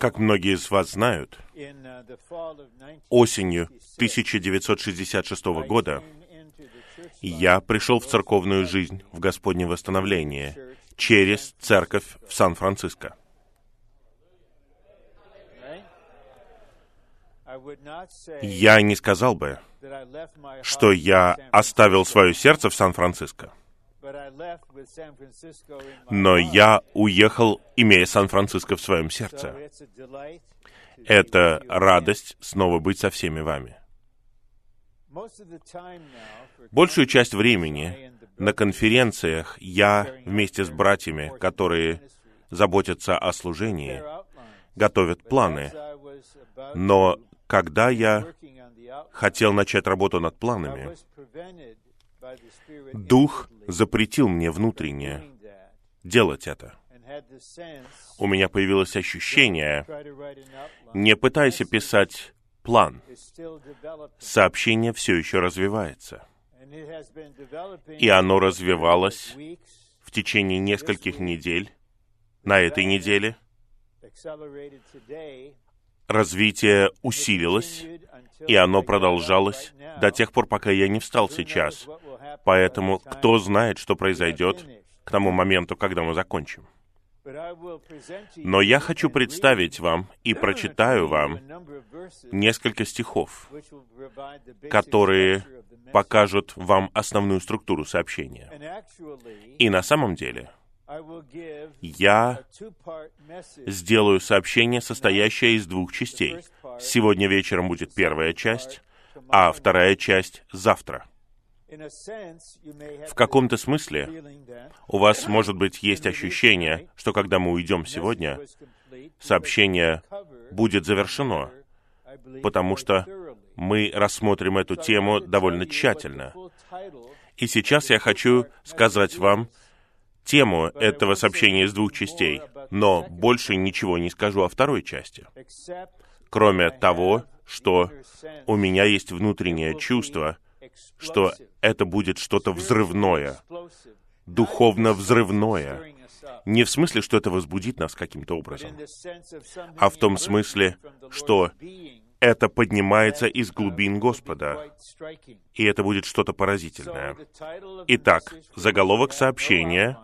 Как многие из вас знают, осенью 1966 года я пришел в церковную жизнь в Господнем восстановлении через церковь в Сан-Франциско. Я не сказал бы, что я оставил свое сердце в Сан-Франциско. Но я уехал, имея Сан-Франциско в своем сердце. Это радость снова быть со всеми вами. Большую часть времени на конференциях я вместе с братьями, которые заботятся о служении, готовят планы. Но когда я хотел начать работу над планами, Дух запретил мне внутренне делать это. У меня появилось ощущение, не пытайся писать план. Сообщение все еще развивается. И оно развивалось в течение нескольких недель. На этой неделе развитие усилилось, и оно продолжалось до тех пор, пока я не встал сейчас. Поэтому кто знает, что произойдет к тому моменту, когда мы закончим. Но я хочу представить вам и прочитаю вам несколько стихов, которые покажут вам основную структуру сообщения. И на самом деле я сделаю сообщение, состоящее из двух частей. Сегодня вечером будет первая часть, а вторая часть завтра. В каком-то смысле у вас, может быть, есть ощущение, что когда мы уйдем сегодня, сообщение будет завершено, потому что мы рассмотрим эту тему довольно тщательно. И сейчас я хочу сказать вам тему этого сообщения из двух частей, но больше ничего не скажу о второй части, кроме того, что у меня есть внутреннее чувство, что это будет что-то взрывное, духовно взрывное. Не в смысле, что это возбудит нас каким-то образом, а в том смысле, что это поднимается из глубин Господа, и это будет что-то поразительное. Итак, заголовок сообщения,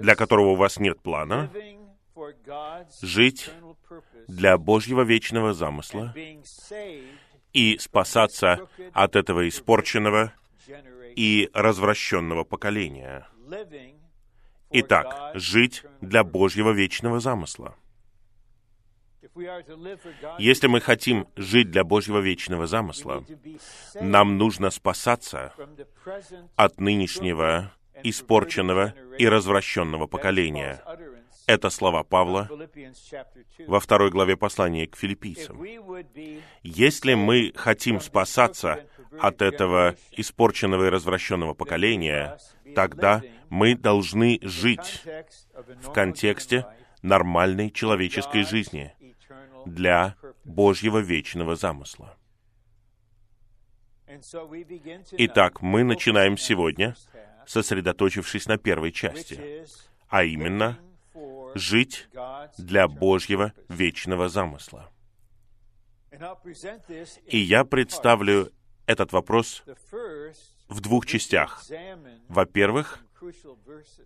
для которого у вас нет плана, жить для Божьего вечного замысла и спасаться от этого испорченного и развращенного поколения. Итак, жить для Божьего вечного замысла. Если мы хотим жить для Божьего вечного замысла, нам нужно спасаться от нынешнего испорченного и развращенного поколения, это слова Павла во второй главе послания к филиппийцам. Если мы хотим спасаться от этого испорченного и развращенного поколения, тогда мы должны жить в контексте нормальной человеческой жизни для Божьего вечного замысла. Итак, мы начинаем сегодня, сосредоточившись на первой части, а именно жить для Божьего вечного замысла. И я представлю этот вопрос в двух частях. Во-первых,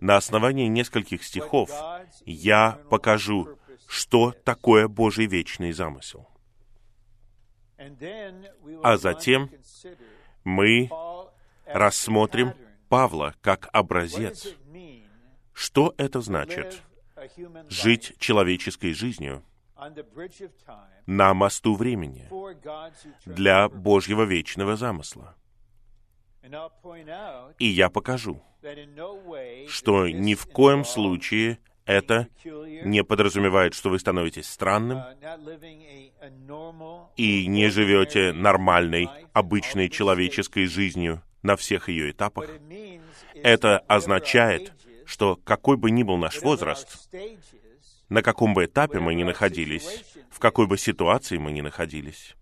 на основании нескольких стихов я покажу, что такое Божий вечный замысел. А затем мы рассмотрим Павла как образец. Что это значит? жить человеческой жизнью на мосту времени для Божьего вечного замысла. И я покажу, что ни в коем случае это не подразумевает, что вы становитесь странным и не живете нормальной, обычной человеческой жизнью на всех ее этапах. Это означает, что какой бы ни был наш возраст, на каком бы этапе мы ни находились, в какой бы ситуации мы ни находились,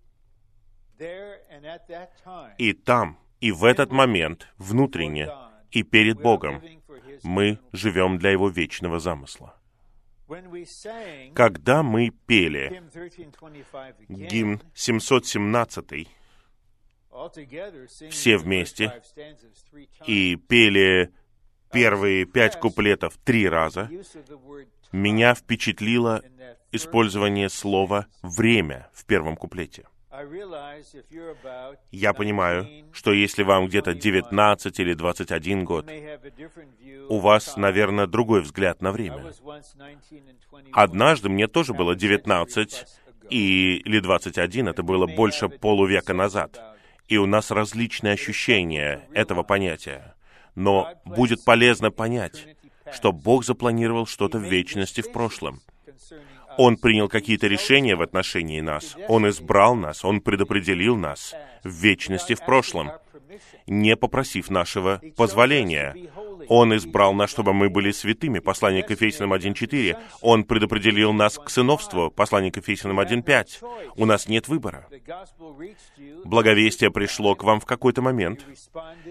и там, и в этот момент, внутренне и перед Богом, мы живем для Его вечного замысла. Когда мы пели гимн 717, все вместе, и пели первые пять куплетов три раза, меня впечатлило использование слова «время» в первом куплете. Я понимаю, что если вам где-то 19 или 21 год, у вас, наверное, другой взгляд на время. Однажды мне тоже было 19 и, или 21, это было больше полувека назад. И у нас различные ощущения этого понятия. Но будет полезно понять, что Бог запланировал что-то в вечности в прошлом. Он принял какие-то решения в отношении нас. Он избрал нас, Он предопределил нас в вечности в прошлом, не попросив нашего позволения. Он избрал нас, чтобы мы были святыми. Послание к Ефесянам 1.4. Он предопределил нас к сыновству. Послание к Ефесянам 1.5. У нас нет выбора. Благовестие пришло к вам в какой-то момент.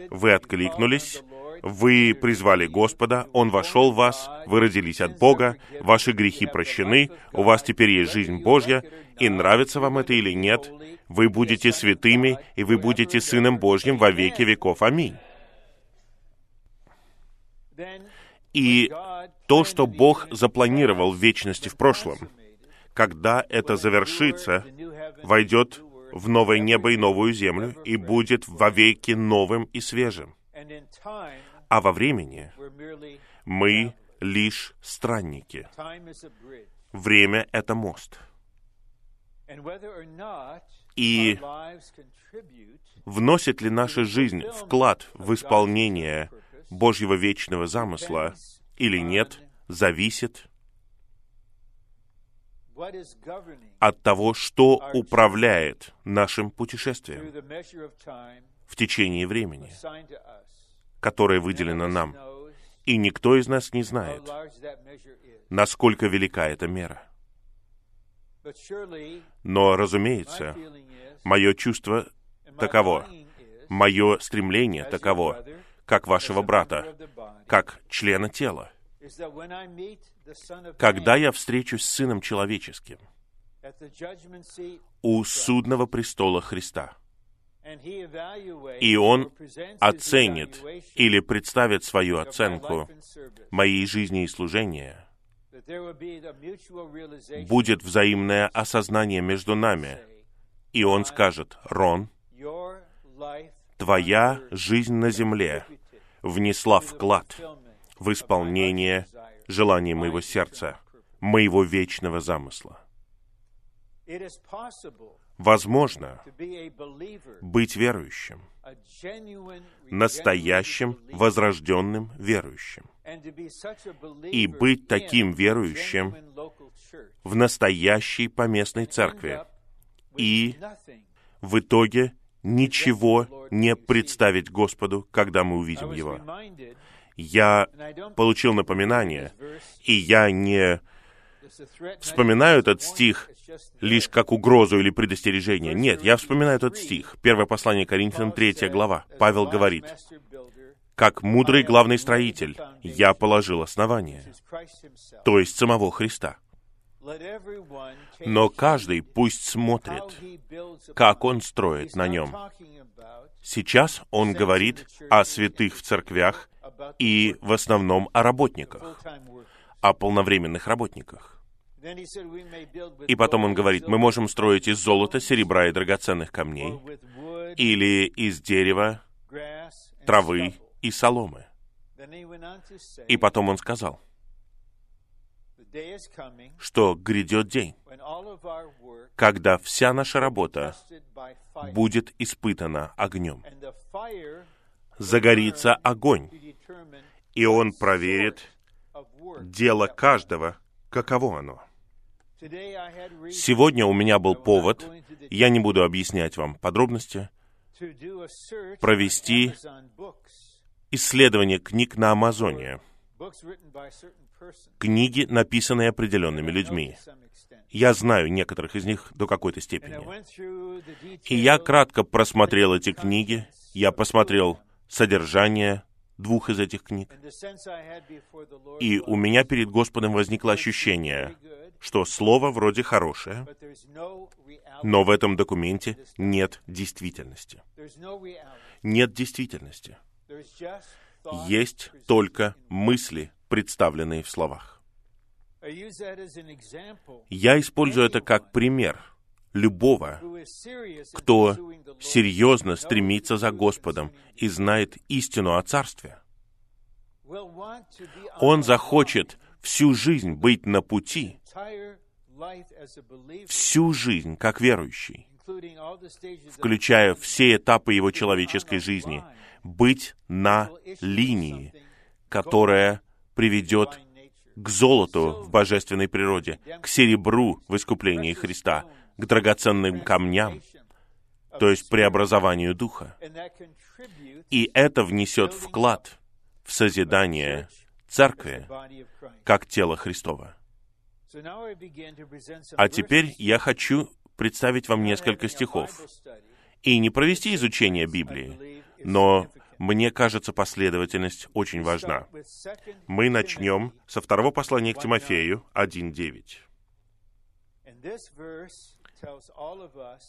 Вы откликнулись, вы призвали Господа, Он вошел в вас, вы родились от Бога, ваши грехи прощены, у вас теперь есть жизнь Божья, и нравится вам это или нет, вы будете святыми, и вы будете Сыном Божьим во веки веков. Аминь. И то, что Бог запланировал в вечности в прошлом, когда это завершится, войдет в новое небо и новую землю и будет вовеки новым и свежим а во времени мы лишь странники. Время — это мост. И вносит ли наша жизнь вклад в исполнение Божьего вечного замысла или нет, зависит от того, что управляет нашим путешествием в течение времени которое выделено нам. И никто из нас не знает, насколько велика эта мера. Но, разумеется, мое чувство таково, мое стремление таково, как вашего брата, как члена тела. Когда я встречусь с Сыном Человеческим у судного престола Христа, и он оценит или представит свою оценку моей жизни и служения. Будет взаимное осознание между нами. И он скажет, Рон, твоя жизнь на земле внесла вклад в исполнение желаний моего сердца, моего вечного замысла возможно быть верующим, настоящим, возрожденным верующим, и быть таким верующим в настоящей поместной церкви, и в итоге ничего не представить Господу, когда мы увидим Его. Я получил напоминание, и я не вспоминаю этот стих лишь как угрозу или предостережение. Нет, я вспоминаю этот стих. Первое послание Коринфянам, третья глава. Павел говорит, «Как мудрый главный строитель, я положил основание, то есть самого Христа. Но каждый пусть смотрит, как он строит на нем. Сейчас он говорит о святых в церквях и в основном о работниках, о полновременных работниках. И потом он говорит, мы можем строить из золота, серебра и драгоценных камней, или из дерева, травы и соломы. И потом он сказал, что грядет день, когда вся наша работа будет испытана огнем. Загорится огонь, и он проверит дело каждого, каково оно. Сегодня у меня был повод, я не буду объяснять вам подробности, провести исследование книг на Амазоне. Книги, написанные определенными людьми. Я знаю некоторых из них до какой-то степени. И я кратко просмотрел эти книги, я посмотрел содержание, двух из этих книг. И у меня перед Господом возникло ощущение, что слово вроде хорошее, но в этом документе нет действительности. Нет действительности. Есть только мысли, представленные в словах. Я использую это как пример любого, кто серьезно стремится за Господом и знает истину о Царстве. Он захочет всю жизнь быть на пути, всю жизнь как верующий, включая все этапы его человеческой жизни, быть на линии, которая приведет к золоту в божественной природе, к серебру в искуплении Христа, к драгоценным камням, то есть преобразованию духа. И это внесет вклад в созидание церкви как тело Христова. А теперь я хочу представить вам несколько стихов и не провести изучение Библии, но мне кажется, последовательность очень важна. Мы начнем со второго послания к Тимофею 1.9.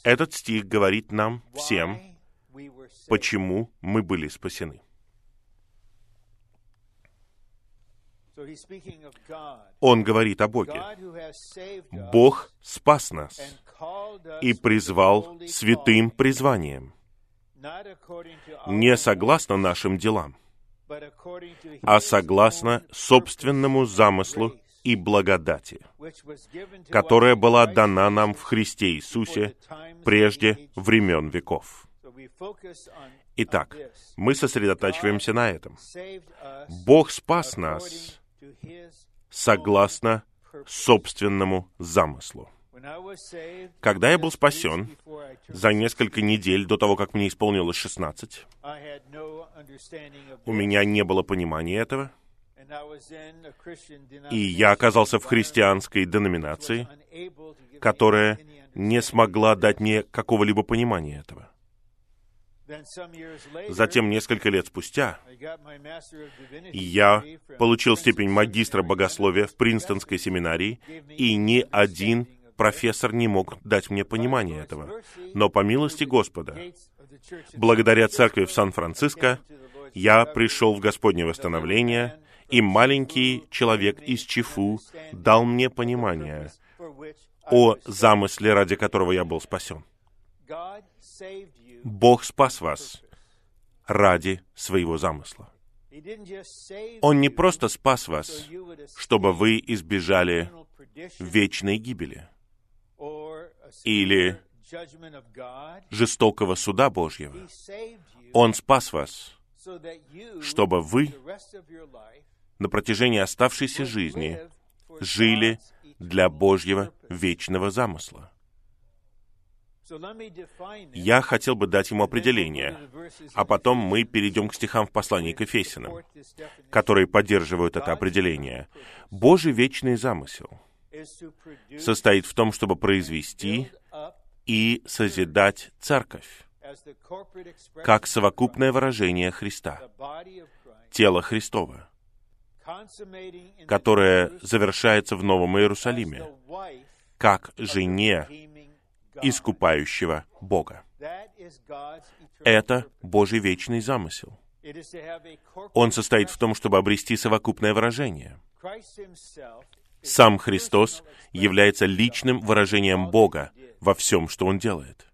Этот стих говорит нам всем, почему мы были спасены. Он говорит о Боге. Бог спас нас и призвал святым призванием, не согласно нашим делам, а согласно собственному замыслу и благодати, которая была дана нам в Христе Иисусе прежде времен веков. Итак, мы сосредотачиваемся на этом. Бог спас нас согласно собственному замыслу. Когда я был спасен, за несколько недель до того, как мне исполнилось 16, у меня не было понимания этого, и я оказался в христианской деноминации, которая не смогла дать мне какого-либо понимания этого. Затем, несколько лет спустя, я получил степень магистра богословия в Принстонской семинарии, и ни один профессор не мог дать мне понимание этого. Но по милости Господа, благодаря церкви в Сан-Франциско, я пришел в Господнее восстановление, и маленький человек из Чифу дал мне понимание о замысле, ради которого я был спасен. Бог спас вас ради своего замысла. Он не просто спас вас, чтобы вы избежали вечной гибели или жестокого суда Божьего. Он спас вас, чтобы вы на протяжении оставшейся жизни жили для Божьего вечного замысла. Я хотел бы дать ему определение, а потом мы перейдем к стихам в послании к Ефесиным, которые поддерживают это определение. Божий вечный замысел состоит в том, чтобы произвести и созидать церковь, как совокупное выражение Христа, тело Христова, которое завершается в Новом Иерусалиме, как жене искупающего Бога. Это Божий вечный замысел. Он состоит в том, чтобы обрести совокупное выражение. Сам Христос является личным выражением Бога во всем, что Он делает.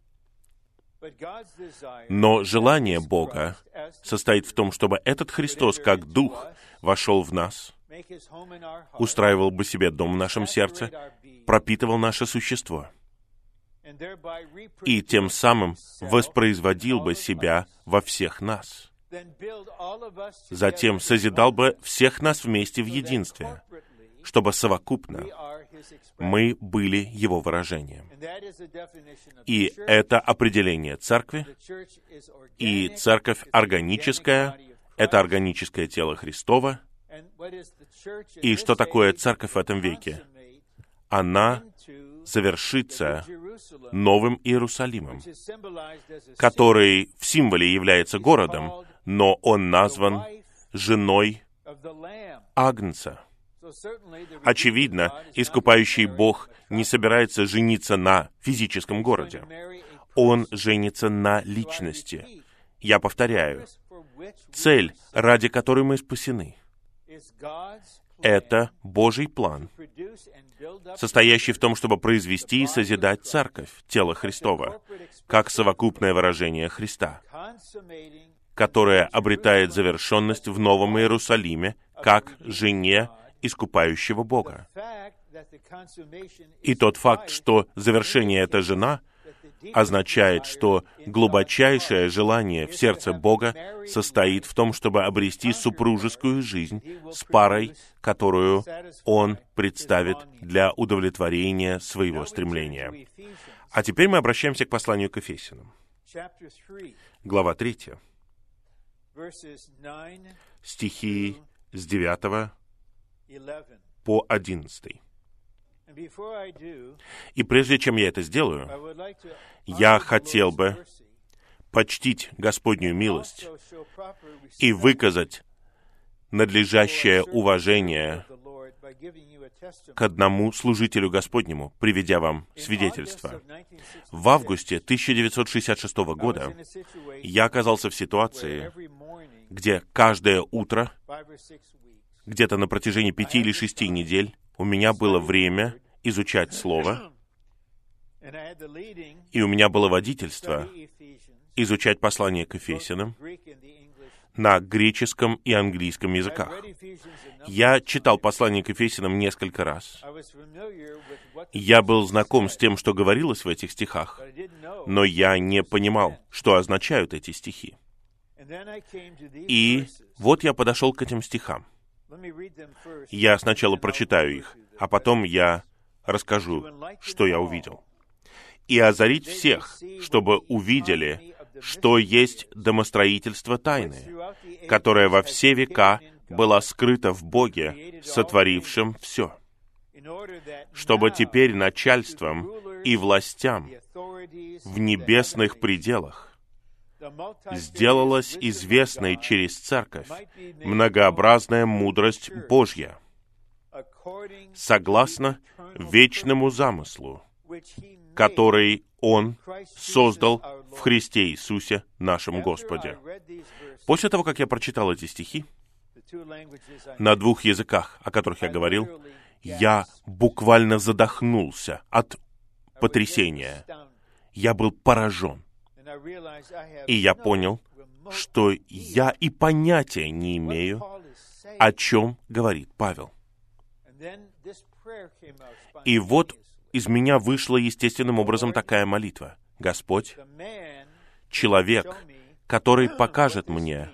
Но желание Бога состоит в том, чтобы этот Христос, как Дух, вошел в нас, устраивал бы себе дом в нашем сердце, пропитывал наше существо и тем самым воспроизводил бы себя во всех нас. Затем созидал бы всех нас вместе в единстве, чтобы совокупно мы были Его выражением. И это определение церкви, и церковь органическая, это органическое тело Христова. И что такое церковь в этом веке? Она завершится Новым Иерусалимом, который в символе является городом, но он назван женой Агнца. Очевидно, искупающий Бог не собирается жениться на физическом городе. Он женится на личности. Я повторяю, цель, ради которой мы спасены, это Божий план, состоящий в том, чтобы произвести и созидать церковь, тело Христова, как совокупное выражение Христа, которое обретает завершенность в Новом Иерусалиме, как жене искупающего Бога. И тот факт, что завершение — это жена, означает, что глубочайшее желание в сердце Бога состоит в том, чтобы обрести супружескую жизнь с парой, которую Он представит для удовлетворения своего стремления. А теперь мы обращаемся к посланию к Ефесянам. Глава 3. Стихи с 9 по 11. И прежде чем я это сделаю, я хотел бы почтить Господнюю милость и выказать надлежащее уважение к одному служителю Господнему, приведя вам свидетельство. В августе 1966 года я оказался в ситуации, где каждое утро, где-то на протяжении пяти или шести недель, у меня было время изучать Слово, и у меня было водительство изучать послание к Ефесянам на греческом и английском языках. Я читал послание к Ефесянам несколько раз. Я был знаком с тем, что говорилось в этих стихах, но я не понимал, что означают эти стихи. И вот я подошел к этим стихам. Я сначала прочитаю их, а потом я расскажу, что я увидел. И озарить всех, чтобы увидели, что есть домостроительство тайны, которое во все века было скрыто в Боге, сотворившем все, чтобы теперь начальством и властям в небесных пределах сделалась известной через церковь многообразная мудрость Божья, согласно вечному замыслу, который Он создал в Христе Иисусе, нашем Господе. После того, как я прочитал эти стихи на двух языках, о которых я говорил, я буквально задохнулся от потрясения. Я был поражен. И я понял, что я и понятия не имею, о чем говорит Павел. И вот из меня вышла естественным образом такая молитва. Господь, человек, который покажет мне,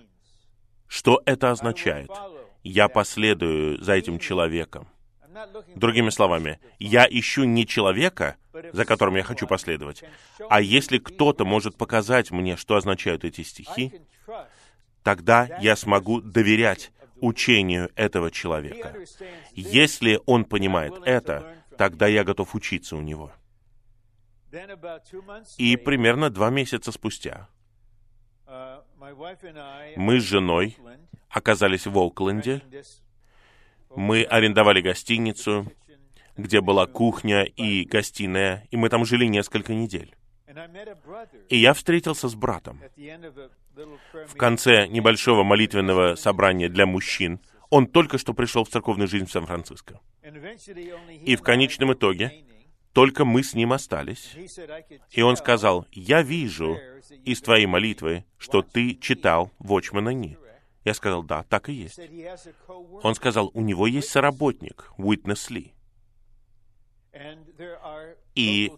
что это означает, я последую за этим человеком. Другими словами, я ищу не человека, за которым я хочу последовать, а если кто-то может показать мне, что означают эти стихи, тогда я смогу доверять учению этого человека. Если он понимает это, тогда я готов учиться у него. И примерно два месяца спустя мы с женой оказались в Окленде, мы арендовали гостиницу, где была кухня и гостиная, и мы там жили несколько недель. И я встретился с братом. В конце небольшого молитвенного собрания для мужчин он только что пришел в церковную жизнь в Сан-Франциско. И в конечном итоге только мы с ним остались. И он сказал, «Я вижу из твоей молитвы, что ты читал Watchman Ни». Я сказал, да, так и есть. Он сказал, у него есть соработник, Уитнес Ли. И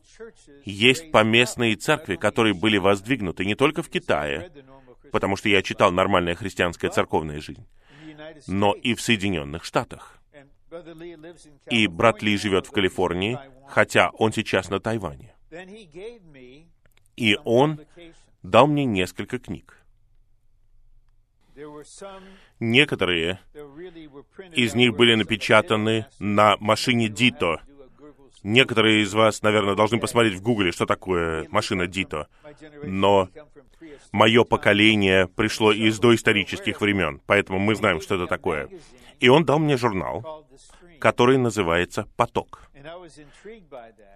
есть поместные церкви, которые были воздвигнуты не только в Китае, потому что я читал «Нормальная христианская церковная жизнь», но и в Соединенных Штатах. И брат Ли живет в Калифорнии, хотя он сейчас на Тайване. И он дал мне несколько книг. Некоторые из них были напечатаны на машине Дито. Некоторые из вас, наверное, должны посмотреть в Гугле, что такое машина Дито. Но Мое поколение пришло из доисторических времен, поэтому мы знаем, что это такое. И он дал мне журнал, который называется «Поток».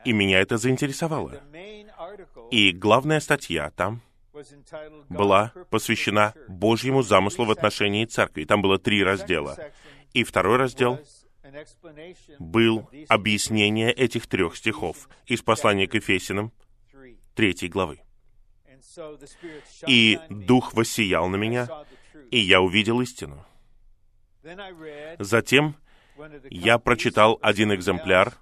И меня это заинтересовало. И главная статья там была посвящена Божьему замыслу в отношении церкви. Там было три раздела. И второй раздел был объяснение этих трех стихов из послания к Ефесиным, третьей главы. И Дух воссиял на меня, и я увидел истину. Затем я прочитал один экземпляр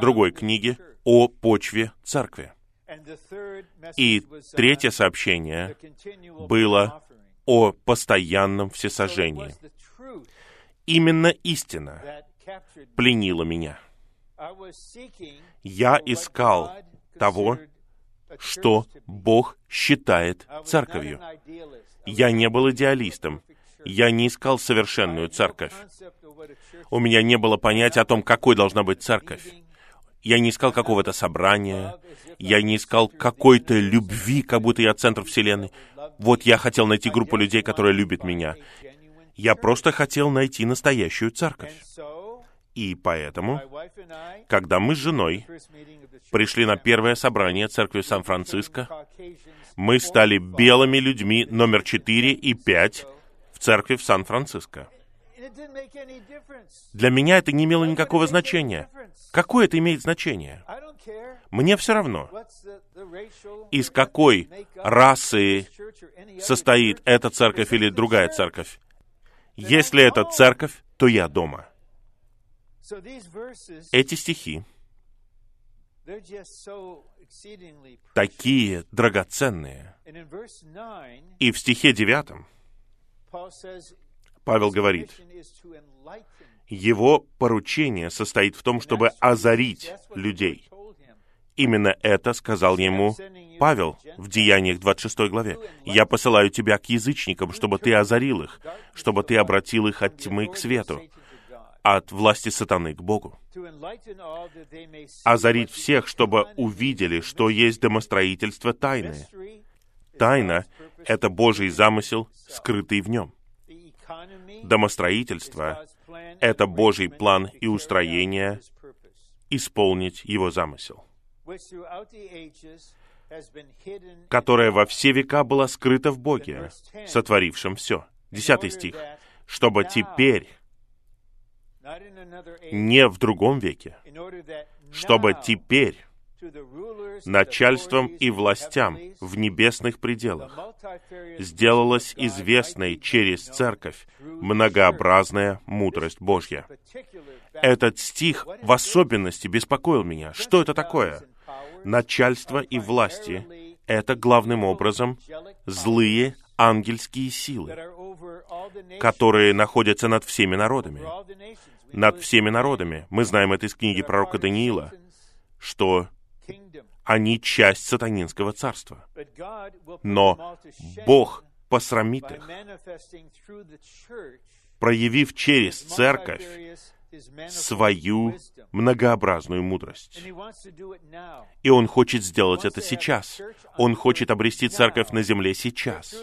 другой книги о почве церкви. И третье сообщение было о постоянном всесожжении. Именно истина пленила меня. Я искал того, что Бог считает церковью. Я не был идеалистом. Я не искал совершенную церковь. У меня не было понятия о том, какой должна быть церковь. Я не искал какого-то собрания. Я не искал какой-то любви, как будто я центр Вселенной. Вот я хотел найти группу людей, которая любит меня. Я просто хотел найти настоящую церковь. И поэтому, когда мы с женой пришли на первое собрание церкви Сан-Франциско, мы стали белыми людьми номер 4 и 5 в церкви в Сан-Франциско. Для меня это не имело никакого значения. Какое это имеет значение? Мне все равно, из какой расы состоит эта церковь или другая церковь. Если это церковь, то я дома. Эти стихи такие драгоценные. И в стихе девятом Павел говорит, его поручение состоит в том, чтобы озарить людей. Именно это сказал ему Павел в Деяниях 26 главе. «Я посылаю тебя к язычникам, чтобы ты озарил их, чтобы ты обратил их от тьмы к свету, от власти сатаны к Богу. Озарить всех, чтобы увидели, что есть домостроительство тайны. Тайна — это Божий замысел, скрытый в нем. Домостроительство — это Божий план и устроение исполнить Его замысел, которое во все века было скрыто в Боге, сотворившем все. Десятый стих. «Чтобы теперь, не в другом веке, чтобы теперь начальством и властям в небесных пределах сделалась известной через церковь многообразная мудрость Божья. Этот стих в особенности беспокоил меня. Что это такое? Начальство и власти — это главным образом злые ангельские силы, которые находятся над всеми народами. Над всеми народами. Мы знаем это из книги пророка Даниила, что они часть сатанинского царства. Но Бог посрамит их, проявив через церковь свою многообразную мудрость. И Он хочет сделать это сейчас. Он хочет обрести церковь на земле сейчас.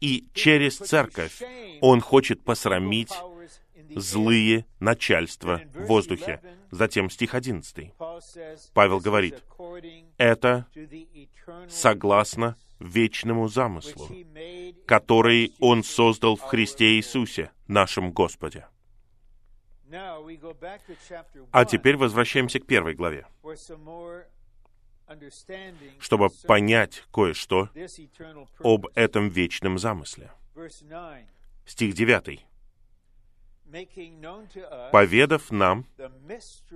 И через церковь Он хочет посрамить злые начальства в воздухе. Затем стих 11. Павел говорит, это согласно вечному замыслу, который Он создал в Христе Иисусе, нашем Господе. А теперь возвращаемся к первой главе, чтобы понять кое-что об этом вечном замысле. Стих 9 поведав нам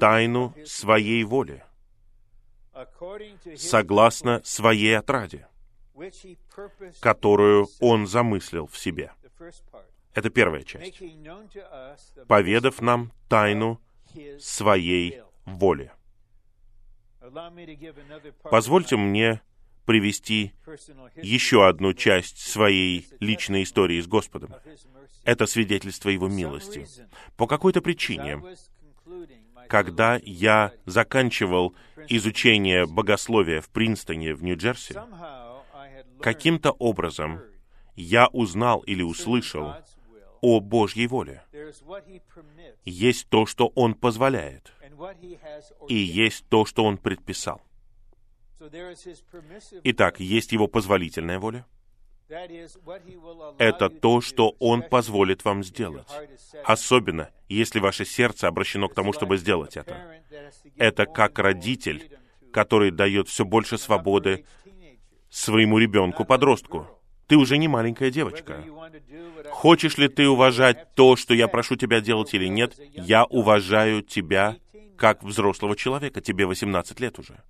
тайну своей воли, согласно своей отраде, которую Он замыслил в себе. Это первая часть. Поведав нам тайну своей воли. Позвольте мне привести еще одну часть своей личной истории с Господом. Это свидетельство Его милости. По какой-то причине, когда я заканчивал изучение богословия в Принстоне, в Нью-Джерси, каким-то образом я узнал или услышал о Божьей воле. Есть то, что Он позволяет, и есть то, что Он предписал. Итак, есть Его позволительная воля. Это то, что Он позволит вам сделать. Особенно, если ваше сердце обращено к тому, чтобы сделать это. Это как родитель, который дает все больше свободы своему ребенку-подростку. Ты уже не маленькая девочка. Хочешь ли ты уважать то, что я прошу тебя делать или нет, я уважаю тебя как взрослого человека. Тебе 18 лет уже.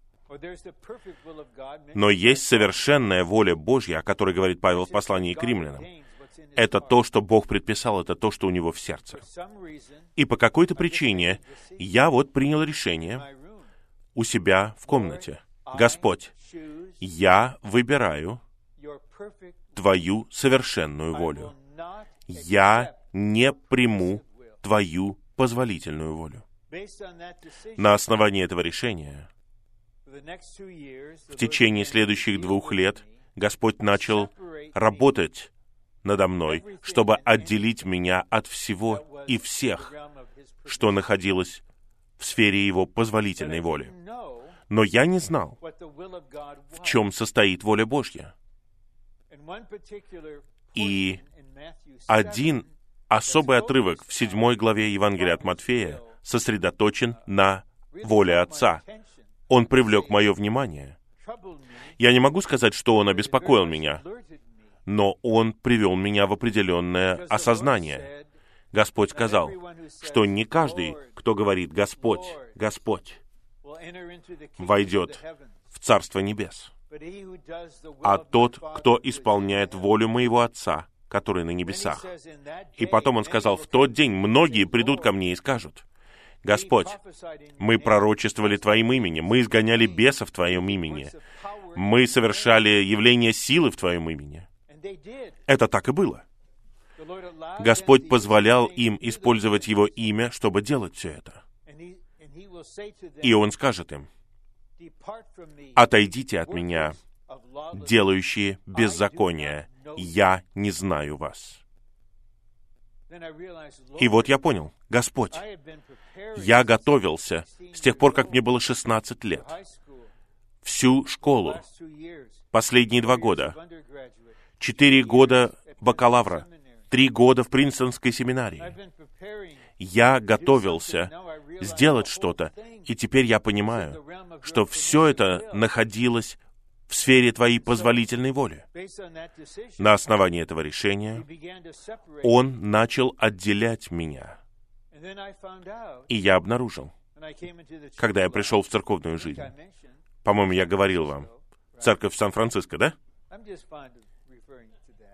Но есть совершенная воля Божья, о которой говорит Павел в послании к римлянам. Это то, что Бог предписал, это то, что у него в сердце. И по какой-то причине я вот принял решение у себя в комнате. Господь, я выбираю Твою совершенную волю. Я не приму Твою позволительную волю. На основании этого решения в течение следующих двух лет Господь начал работать надо мной, чтобы отделить меня от всего и всех, что находилось в сфере Его позволительной воли. Но я не знал, в чем состоит воля Божья. И один особый отрывок в седьмой главе Евангелия от Матфея сосредоточен на воле Отца. Он привлек мое внимание. Я не могу сказать, что он обеспокоил меня, но он привел меня в определенное осознание. Господь сказал, что не каждый, кто говорит «Господь, Господь», войдет в Царство Небес, а тот, кто исполняет волю моего Отца, который на небесах. И потом он сказал, в тот день многие придут ко мне и скажут, Господь, мы пророчествовали Твоим именем, мы изгоняли бесов в Твоем имени, мы совершали явление силы в Твоем имени. Это так и было. Господь позволял им использовать Его имя, чтобы делать все это. И Он скажет им, «Отойдите от меня, делающие беззаконие, я не знаю вас». И вот я понял, Господь, я готовился с тех пор, как мне было 16 лет, всю школу, последние два года, четыре года бакалавра, три года в Принстонской семинарии. Я готовился сделать что-то, и теперь я понимаю, что все это находилось в сфере Твоей позволительной воли. На основании этого решения Он начал отделять меня. И я обнаружил, когда я пришел в церковную жизнь, по-моему, я говорил вам, церковь Сан-Франциско, да?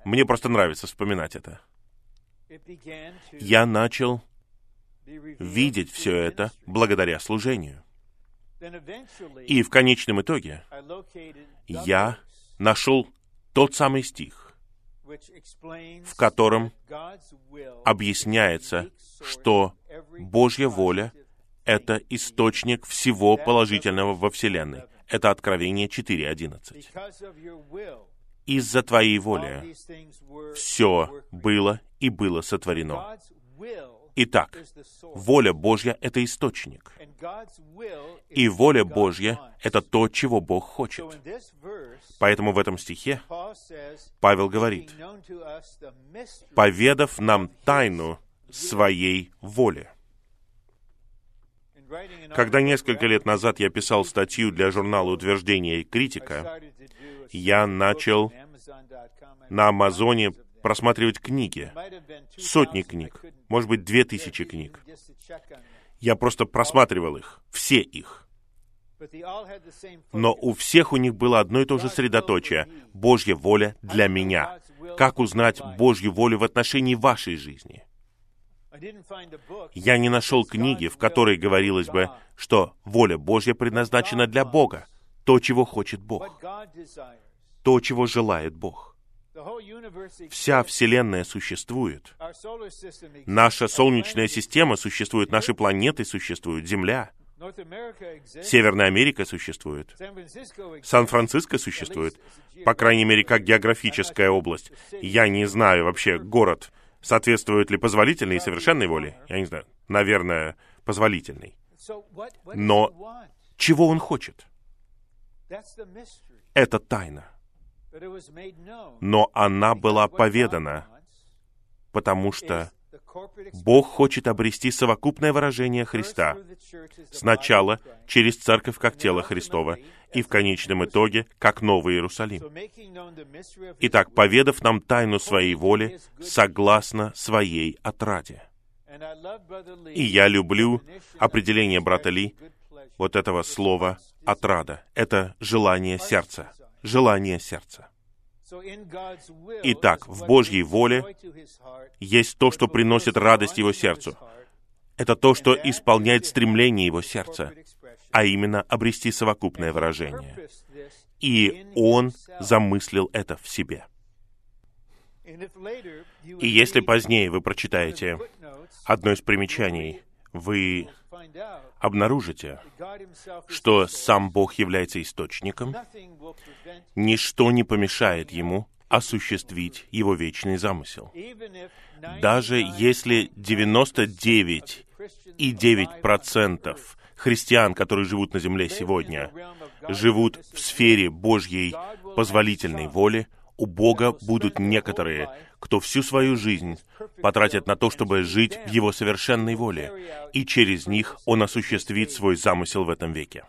Мне просто нравится вспоминать это. Я начал видеть все это благодаря служению. И в конечном итоге я нашел тот самый стих, в котором объясняется, что Божья воля — это источник всего положительного во Вселенной. Это Откровение 4.11. Из-за Твоей воли все было и было сотворено. Итак, воля Божья — это источник. И воля Божья — это то, чего Бог хочет. Поэтому в этом стихе Павел говорит, «Поведав нам тайну своей воли». Когда несколько лет назад я писал статью для журнала «Утверждение и критика», я начал на Амазоне просматривать книги, сотни книг, может быть, две тысячи книг. Я просто просматривал их, все их. Но у всех у них было одно и то же средоточие — Божья воля для меня. Как узнать Божью волю в отношении вашей жизни? Я не нашел книги, в которой говорилось бы, что воля Божья предназначена для Бога, то, чего хочет Бог, то, чего желает Бог. Вся Вселенная существует. Наша Солнечная система существует, наши планеты существуют, Земля. Северная Америка существует. Сан-Франциско существует. По крайней мере, как географическая область. Я не знаю вообще, город соответствует ли позволительной и совершенной воле. Я не знаю. Наверное, позволительной. Но чего он хочет? Это тайна. Но она была поведана, потому что Бог хочет обрести совокупное выражение Христа сначала через церковь как тело Христова и в конечном итоге как Новый Иерусалим. Итак, поведав нам тайну своей воли согласно своей отраде. И я люблю определение брата Ли вот этого слова «отрада». Это желание сердца. Желание сердца. Итак, в Божьей воле есть то, что приносит радость его сердцу. Это то, что исполняет стремление его сердца, а именно обрести совокупное выражение. И он замыслил это в себе. И если позднее вы прочитаете одно из примечаний, вы обнаружите, что сам Бог является источником, ничто не помешает Ему осуществить Его вечный замысел. Даже если 99 и 9% христиан, которые живут на земле сегодня, живут в сфере Божьей позволительной воли, у Бога будут некоторые, кто всю свою жизнь потратит на то, чтобы жить в Его совершенной воле, и через них Он осуществит свой замысел в этом веке.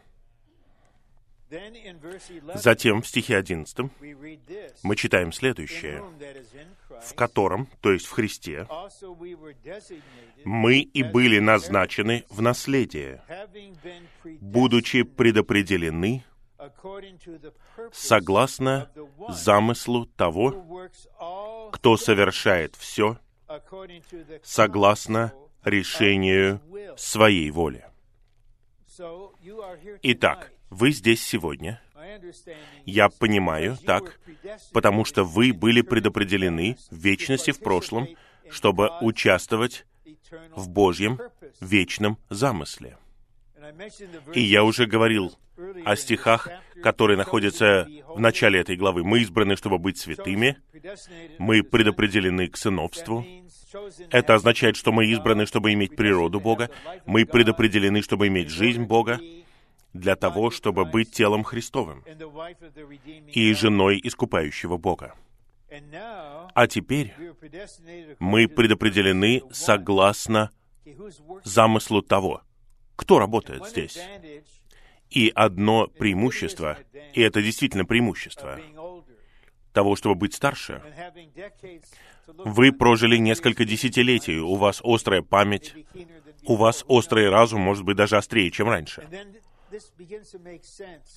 Затем в стихе 11 мы читаем следующее, в котором, то есть в Христе, мы и были назначены в наследие, будучи предопределены согласно замыслу того, кто совершает все согласно решению своей воли. Итак, вы здесь сегодня, я понимаю так, потому что вы были предопределены в вечности в прошлом, чтобы участвовать в Божьем вечном замысле. И я уже говорил о стихах, которые находятся в начале этой главы. Мы избраны, чтобы быть святыми. Мы предопределены к сыновству. Это означает, что мы избраны, чтобы иметь природу Бога. Мы предопределены, чтобы иметь жизнь Бога для того, чтобы быть телом Христовым и женой искупающего Бога. А теперь мы предопределены согласно замыслу того, кто работает здесь. И одно преимущество, и это действительно преимущество, того, чтобы быть старше, вы прожили несколько десятилетий, у вас острая память, у вас острый разум, может быть, даже острее, чем раньше.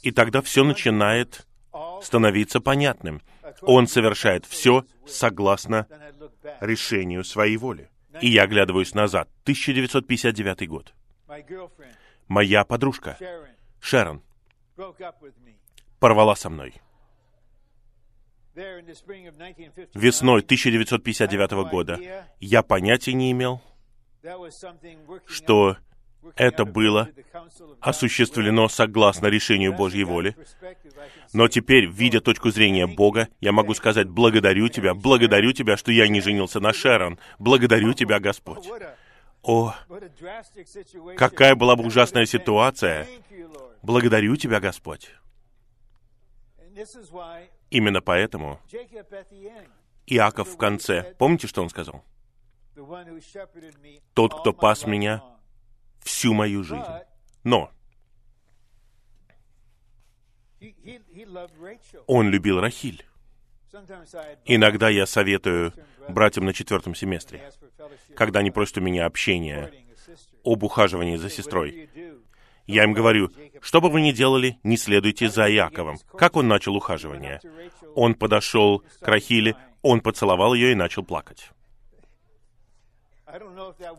И тогда все начинает становиться понятным. Он совершает все согласно решению своей воли. И я оглядываюсь назад. 1959 год. Моя подружка, Шерон, порвала со мной. Весной 1959 года я понятия не имел, что это было осуществлено согласно решению Божьей воли. Но теперь, видя точку зрения Бога, я могу сказать, благодарю Тебя, благодарю Тебя, что я не женился на Шерон. Благодарю Тебя, Господь. О, какая была бы ужасная ситуация. Благодарю Тебя, Господь. Именно поэтому Иаков в конце, помните, что он сказал? Тот, кто пас меня всю мою жизнь. Но он любил Рахиль. Иногда я советую братьям на четвертом семестре, когда они просят у меня общения об ухаживании за сестрой. Я им говорю, что бы вы ни делали, не следуйте за Иаковом. Как он начал ухаживание? Он подошел к Рахиле, он поцеловал ее и начал плакать.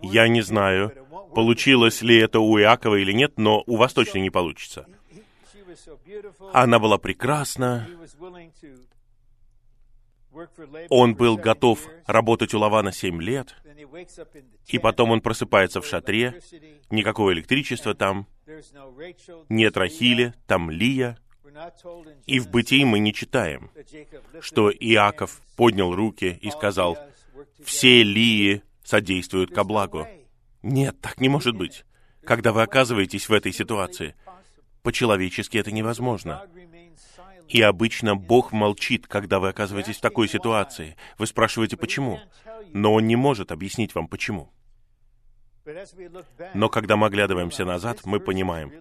Я не знаю, получилось ли это у Иакова или нет, но у вас точно не получится. Она была прекрасна, он был готов работать у Лавана семь лет, и потом он просыпается в шатре, никакого электричества там, Нет Рахили, там Лия. И в Бытии мы не читаем, что Иаков поднял руки и сказал, «Все Лии содействуют ко благу». Нет, так не может быть. Когда вы оказываетесь в этой ситуации, по-человечески это невозможно. И обычно Бог молчит, когда вы оказываетесь в такой ситуации. Вы спрашиваете, почему? Но Он не может объяснить вам, почему. Но когда мы оглядываемся назад, мы понимаем,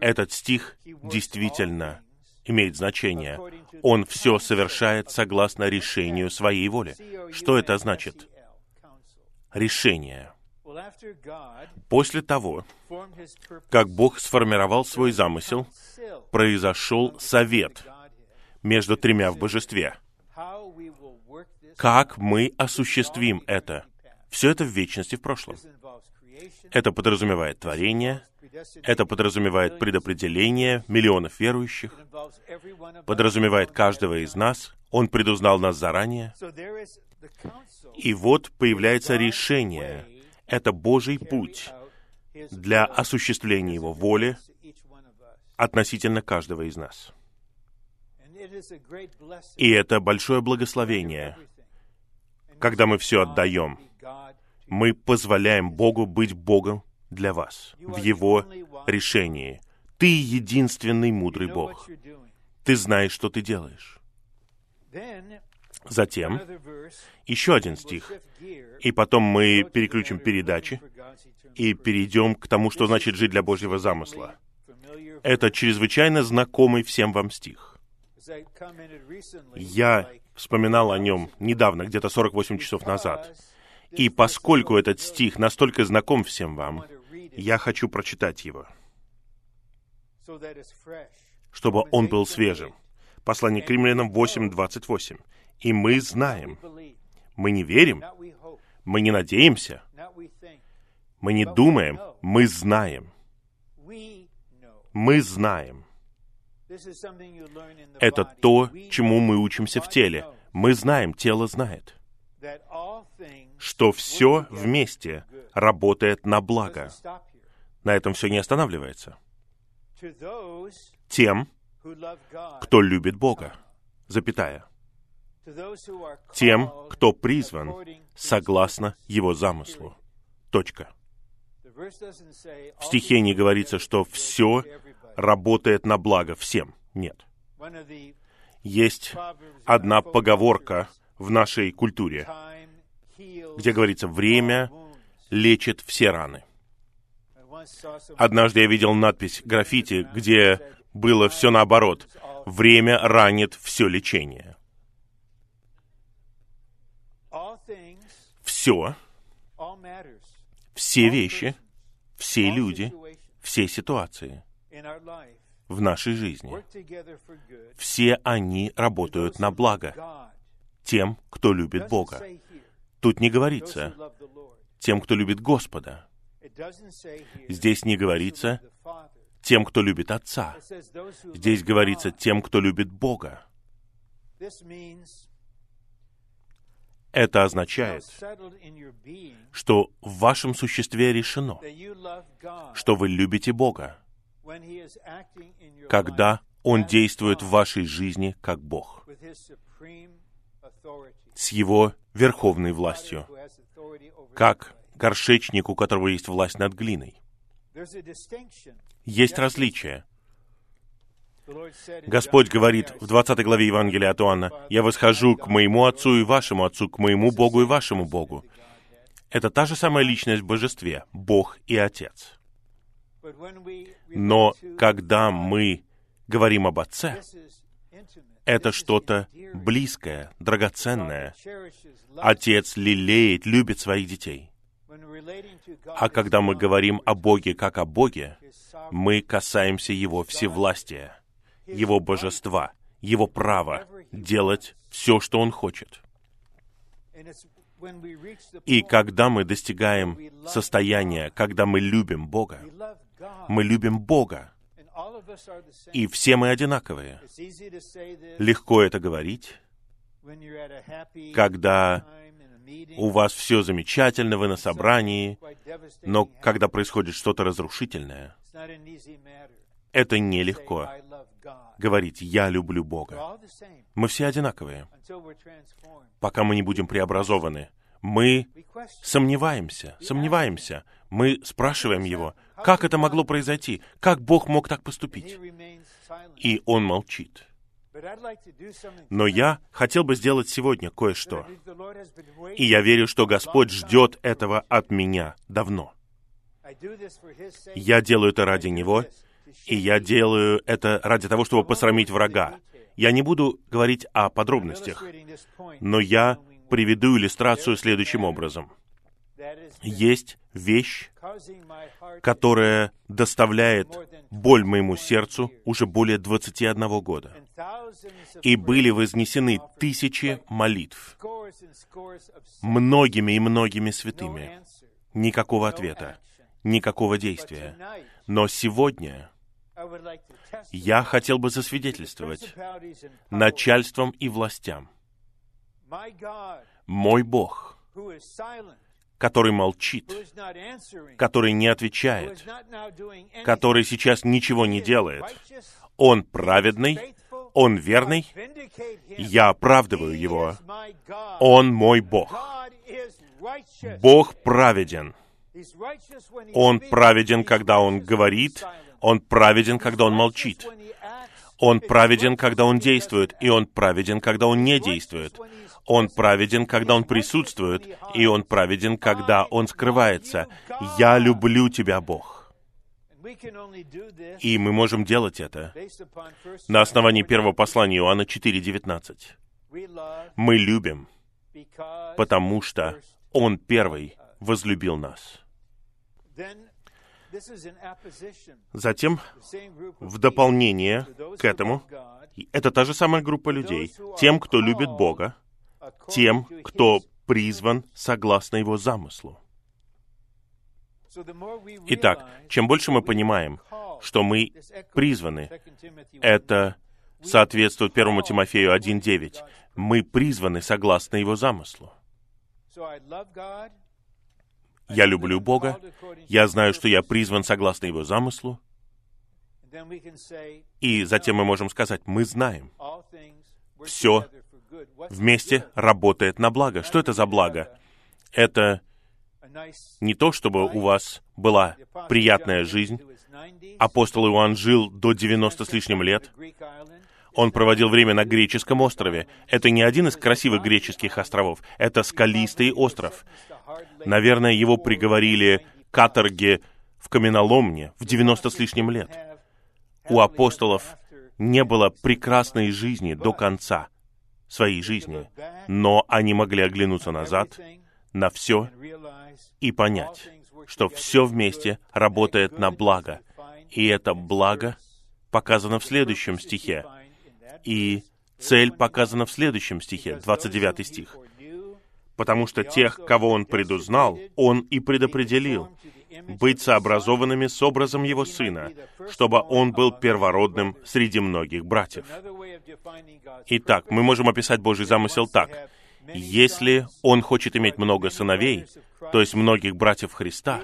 этот стих действительно имеет значение. Он все совершает согласно решению своей воли. Что это значит? Решение. После того, как Бог сформировал свой замысел, произошел совет между тремя в божестве. Как мы осуществим это? Все это в вечности в прошлом. Это подразумевает творение, это подразумевает предопределение миллионов верующих, подразумевает каждого из нас, Он предузнал нас заранее. И вот появляется решение. Это Божий путь для осуществления Его воли относительно каждого из нас. И это большое благословение, когда мы все отдаем. Мы позволяем Богу быть Богом для вас в Его решении. Ты единственный мудрый Бог. Ты знаешь, что ты делаешь. Затем еще один стих. И потом мы переключим передачи и перейдем к тому, что значит жить для Божьего замысла. Это чрезвычайно знакомый всем вам стих. Я вспоминал о нем недавно, где-то 48 часов назад. И поскольку этот стих настолько знаком всем вам, я хочу прочитать его, чтобы он был свежим. Послание к римлянам 8.28. И мы знаем, мы не верим, мы не надеемся, мы не думаем, мы знаем. Мы знаем. Это то, чему мы учимся в теле. Мы знаем, тело знает, что все вместе работает на благо. На этом все не останавливается. Тем, кто любит Бога, запятая. Тем, кто призван согласно Его замыслу. Точка. В стихе не говорится, что все работает на благо всем. Нет. Есть одна поговорка в нашей культуре, где говорится, время лечит все раны. Однажды я видел надпись граффити, где было все наоборот. Время ранит все лечение. Все, все вещи, все люди, все ситуации в нашей жизни, все они работают на благо тем, кто любит Бога. Тут не говорится тем, кто любит Господа. Здесь не говорится тем, кто любит Отца. Здесь говорится тем, кто любит Бога. Это означает, что в вашем существе решено, что вы любите Бога, когда Он действует в вашей жизни как Бог, с Его верховной властью, как горшечник, у которого есть власть над глиной. Есть различия. Господь говорит в 20 главе Евангелия от Иоанна, «Я восхожу к моему Отцу и вашему Отцу, к моему Богу и вашему Богу». Это та же самая личность в Божестве, Бог и Отец. Но когда мы говорим об Отце, это что-то близкое, драгоценное. Отец лелеет, любит своих детей. А когда мы говорим о Боге как о Боге, мы касаемся Его всевластия, Его божества, Его права делать все, что Он хочет. И когда мы достигаем состояния, когда мы любим Бога, мы любим Бога, и все мы одинаковые. Легко это говорить, когда у вас все замечательно, вы на собрании, но когда происходит что-то разрушительное, Это нелегко говорить «я люблю Бога». Мы все одинаковые, пока мы не будем преобразованы. Мы сомневаемся, сомневаемся. Мы спрашиваем Его, как это могло произойти, как Бог мог так поступить. И Он молчит. Но я хотел бы сделать сегодня кое-что. И я верю, что Господь ждет этого от меня давно. Я делаю это ради Него, и я делаю это ради того, чтобы посрамить врага. Я не буду говорить о подробностях, но я приведу иллюстрацию следующим образом. Есть вещь, которая доставляет боль моему сердцу уже более 21 года. И были вознесены тысячи молитв многими и многими святыми. Никакого ответа, никакого действия. Но сегодня я хотел бы засвидетельствовать начальством и властям. Мой Бог, который молчит, который не отвечает, который сейчас ничего не делает, Он праведный, Он верный, я оправдываю Его. Он мой Бог. Бог праведен. Он праведен, когда Он говорит, Он праведен, когда Он молчит. Он праведен, когда Он действует, и Он праведен, когда Он не действует. Он праведен, когда Он присутствует, и Он праведен, когда Он скрывается. Я люблю Тебя, Бог. И мы можем делать это на основании первого послания Иоанна 4.19. Мы любим, потому что Он первый возлюбил нас. Затем, в дополнение к этому, это та же самая группа людей, тем, кто любит Бога, тем, кто призван согласно Его замыслу. Итак, чем больше мы понимаем, что мы призваны, это соответствует 1 Тимофею 1.9, мы призваны согласно Его замыслу. Я люблю Бога, я знаю, что я призван согласно Его замыслу, и затем мы можем сказать, мы знаем, все вместе работает на благо. Что это за благо? Это не то, чтобы у вас была приятная жизнь. Апостол Иоанн жил до 90 с лишним лет. Он проводил время на греческом острове. Это не один из красивых греческих островов. Это скалистый остров. Наверное, его приговорили к каторге в каменоломне в 90 с лишним лет. У апостолов не было прекрасной жизни до конца своей жизни, но они могли оглянуться назад на все и понять, что все вместе работает на благо. И это благо показано в следующем стихе. И цель показана в следующем стихе, 29 стих потому что тех, кого Он предузнал, Он и предопределил быть сообразованными с образом Его Сына, чтобы Он был первородным среди многих братьев. Итак, мы можем описать Божий замысел так. Если Он хочет иметь много сыновей, то есть многих братьев Христа,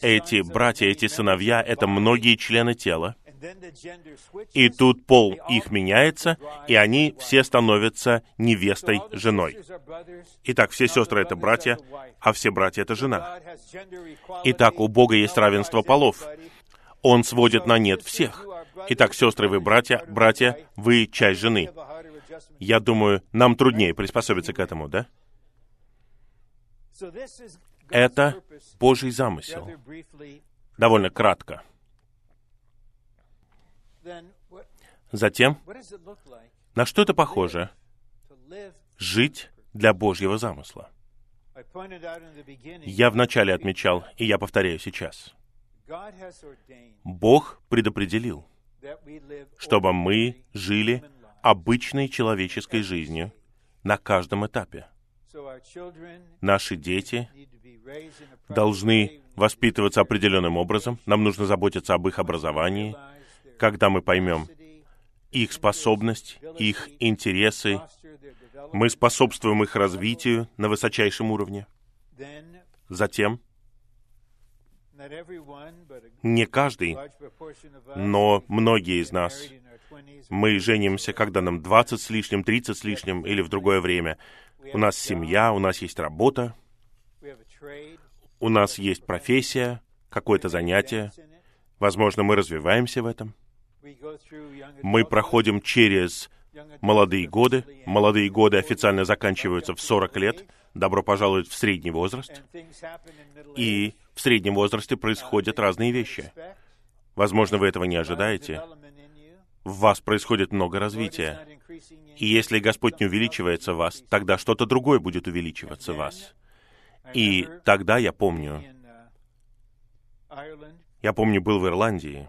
эти братья, эти сыновья — это многие члены тела, и тут пол их меняется, и они все становятся невестой, женой. Итак, все сестры — это братья, а все братья — это жена. Итак, у Бога есть равенство полов. Он сводит на нет всех. Итак, сестры, вы братья, братья, вы часть жены. Я думаю, нам труднее приспособиться к этому, да? Это Божий замысел. Довольно кратко. Затем, на что это похоже? Жить для Божьего замысла. Я вначале отмечал, и я повторяю сейчас. Бог предопределил, чтобы мы жили обычной человеческой жизнью на каждом этапе. Наши дети должны воспитываться определенным образом, нам нужно заботиться об их образовании, когда мы поймем их способность, их интересы, мы способствуем их развитию на высочайшем уровне. Затем Не каждый, но многие из нас, мы женимся, когда нам 20 с лишним, 30 с лишним или в другое время. У нас семья, у нас есть работа, у нас есть профессия, какое-то занятие. Возможно, мы развиваемся в этом. Мы проходим через молодые годы. Молодые годы официально заканчиваются в 40 лет. Добро пожаловать в средний возраст. И в среднем возрасте происходят разные вещи. Возможно, вы этого не ожидаете. В вас происходит много развития. И если Господь не увеличивается в вас, тогда что-то другое будет увеличиваться в вас. И тогда я помню, я помню, был в Ирландии,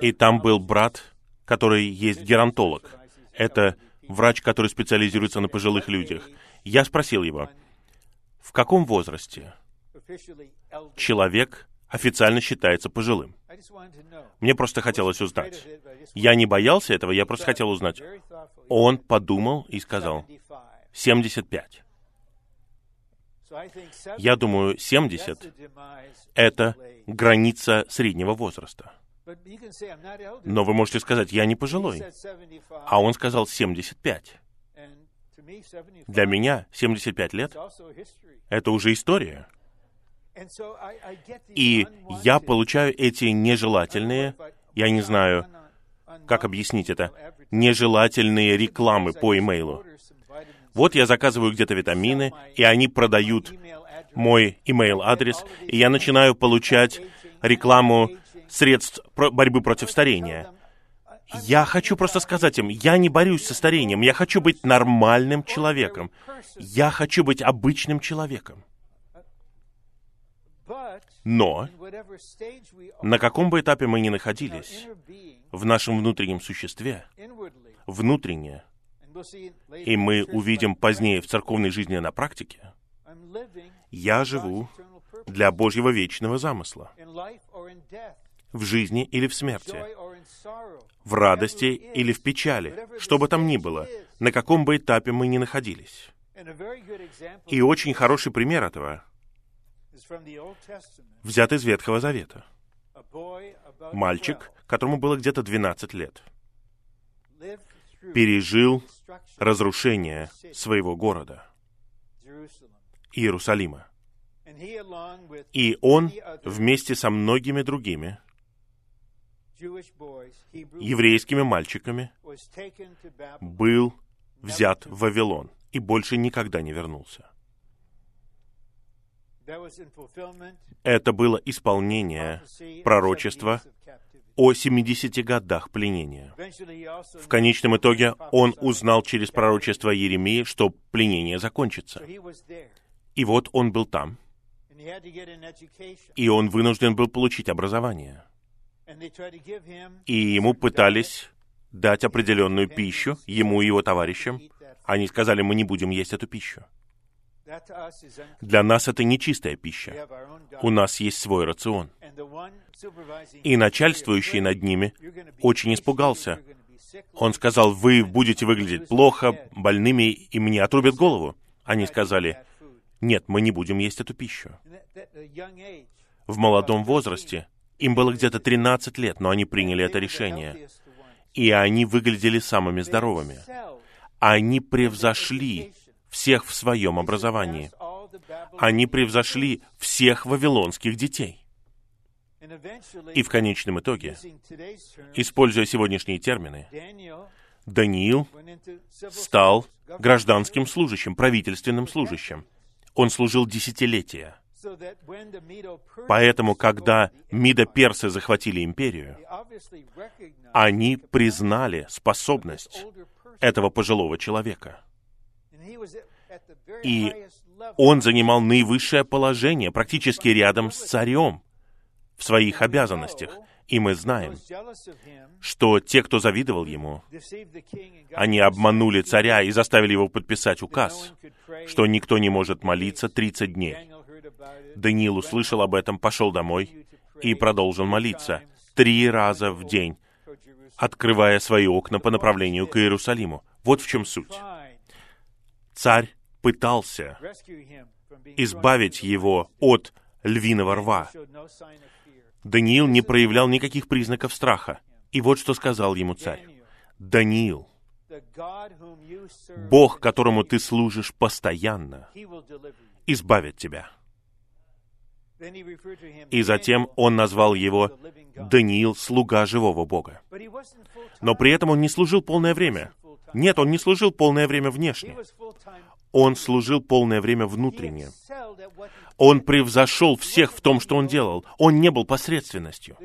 и там был брат, который есть геронтолог. Это врач, который специализируется на пожилых людях. Я спросил его, в каком возрасте человек официально считается пожилым? Мне просто хотелось узнать. Я не боялся этого, я просто хотел узнать. Он подумал и сказал, 75. Я думаю, 70 — это граница среднего возраста. Но вы можете сказать, я не пожилой. А он сказал 75. Для меня 75 лет — это уже история. И я получаю эти нежелательные, я не знаю, как объяснить это, нежелательные рекламы по имейлу. Вот я заказываю где-то витамины, и они продают мой имейл-адрес, и я начинаю получать рекламу средств борьбы против старения. Я хочу просто сказать им, я не борюсь со старением, я хочу быть нормальным человеком. Я хочу быть обычным человеком. Но на каком бы этапе мы ни находились, в нашем внутреннем существе, внутреннее, и мы увидим позднее в церковной жизни на практике, я живу для Божьего вечного замысла в жизни или в смерти, в радости или в печали, что бы там ни было, на каком бы этапе мы ни находились. И очень хороший пример этого взят из Ветхого Завета. Мальчик, которому было где-то 12 лет, пережил разрушение своего города, Иерусалима. И он вместе со многими другими еврейскими мальчиками был взят в Вавилон и больше никогда не вернулся. Это было исполнение пророчества о 70 годах пленения. В конечном итоге он узнал через пророчество Еремии, что пленение закончится. И вот он был там. И он вынужден был получить образование. И ему пытались дать определенную пищу, ему и его товарищам. Они сказали, мы не будем есть эту пищу. Для нас это не чистая пища. У нас есть свой рацион. И начальствующий над ними очень испугался. Он сказал, вы будете выглядеть плохо, больными, и мне отрубят голову. Они сказали, нет, мы не будем есть эту пищу. В молодом возрасте им было где-то 13 лет, но они приняли это решение. И они выглядели самыми здоровыми. Они превзошли всех в своем образовании. Они превзошли всех вавилонских детей. И в конечном итоге, используя сегодняшние термины, Даниил стал гражданским служащим, правительственным служащим. Он служил десятилетия. Поэтому, когда Мидо-персы захватили империю, они признали способность этого пожилого человека. И он занимал наивысшее положение, практически рядом с царем в своих обязанностях. И мы знаем, что те, кто завидовал ему, они обманули царя и заставили его подписать указ, что никто не может молиться 30 дней. Даниил услышал об этом, пошел домой и продолжил молиться три раза в день, открывая свои окна по направлению к Иерусалиму. Вот в чем суть. Царь пытался избавить его от львиного рва. Даниил не проявлял никаких признаков страха. И вот что сказал ему царь. Даниил, Бог, которому ты служишь постоянно, избавит тебя. И затем он назвал его Даниил, слуга живого Бога. Но при этом он не служил полное время. Нет, он не служил полное время внешне. Он служил полное время внутренне. Он превзошел всех в том, что он делал. Он не был посредственностью.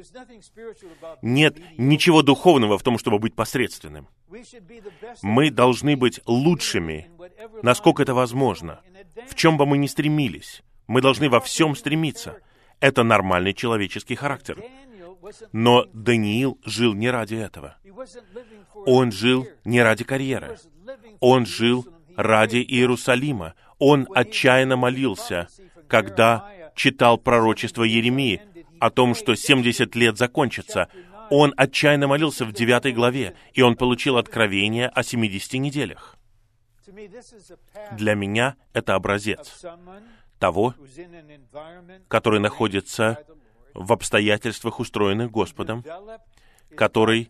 Нет ничего духовного в том, чтобы быть посредственным. Мы должны быть лучшими, насколько это возможно, в чем бы мы ни стремились. Мы должны во всем стремиться. Это нормальный человеческий характер. Но Даниил жил не ради этого. Он жил не ради карьеры. Он жил ради Иерусалима. Он отчаянно молился, когда читал пророчество Еремии о том, что 70 лет закончится. Он отчаянно молился в 9 главе, и он получил откровение о 70 неделях. Для меня это образец того, который находится в обстоятельствах, устроенных Господом, который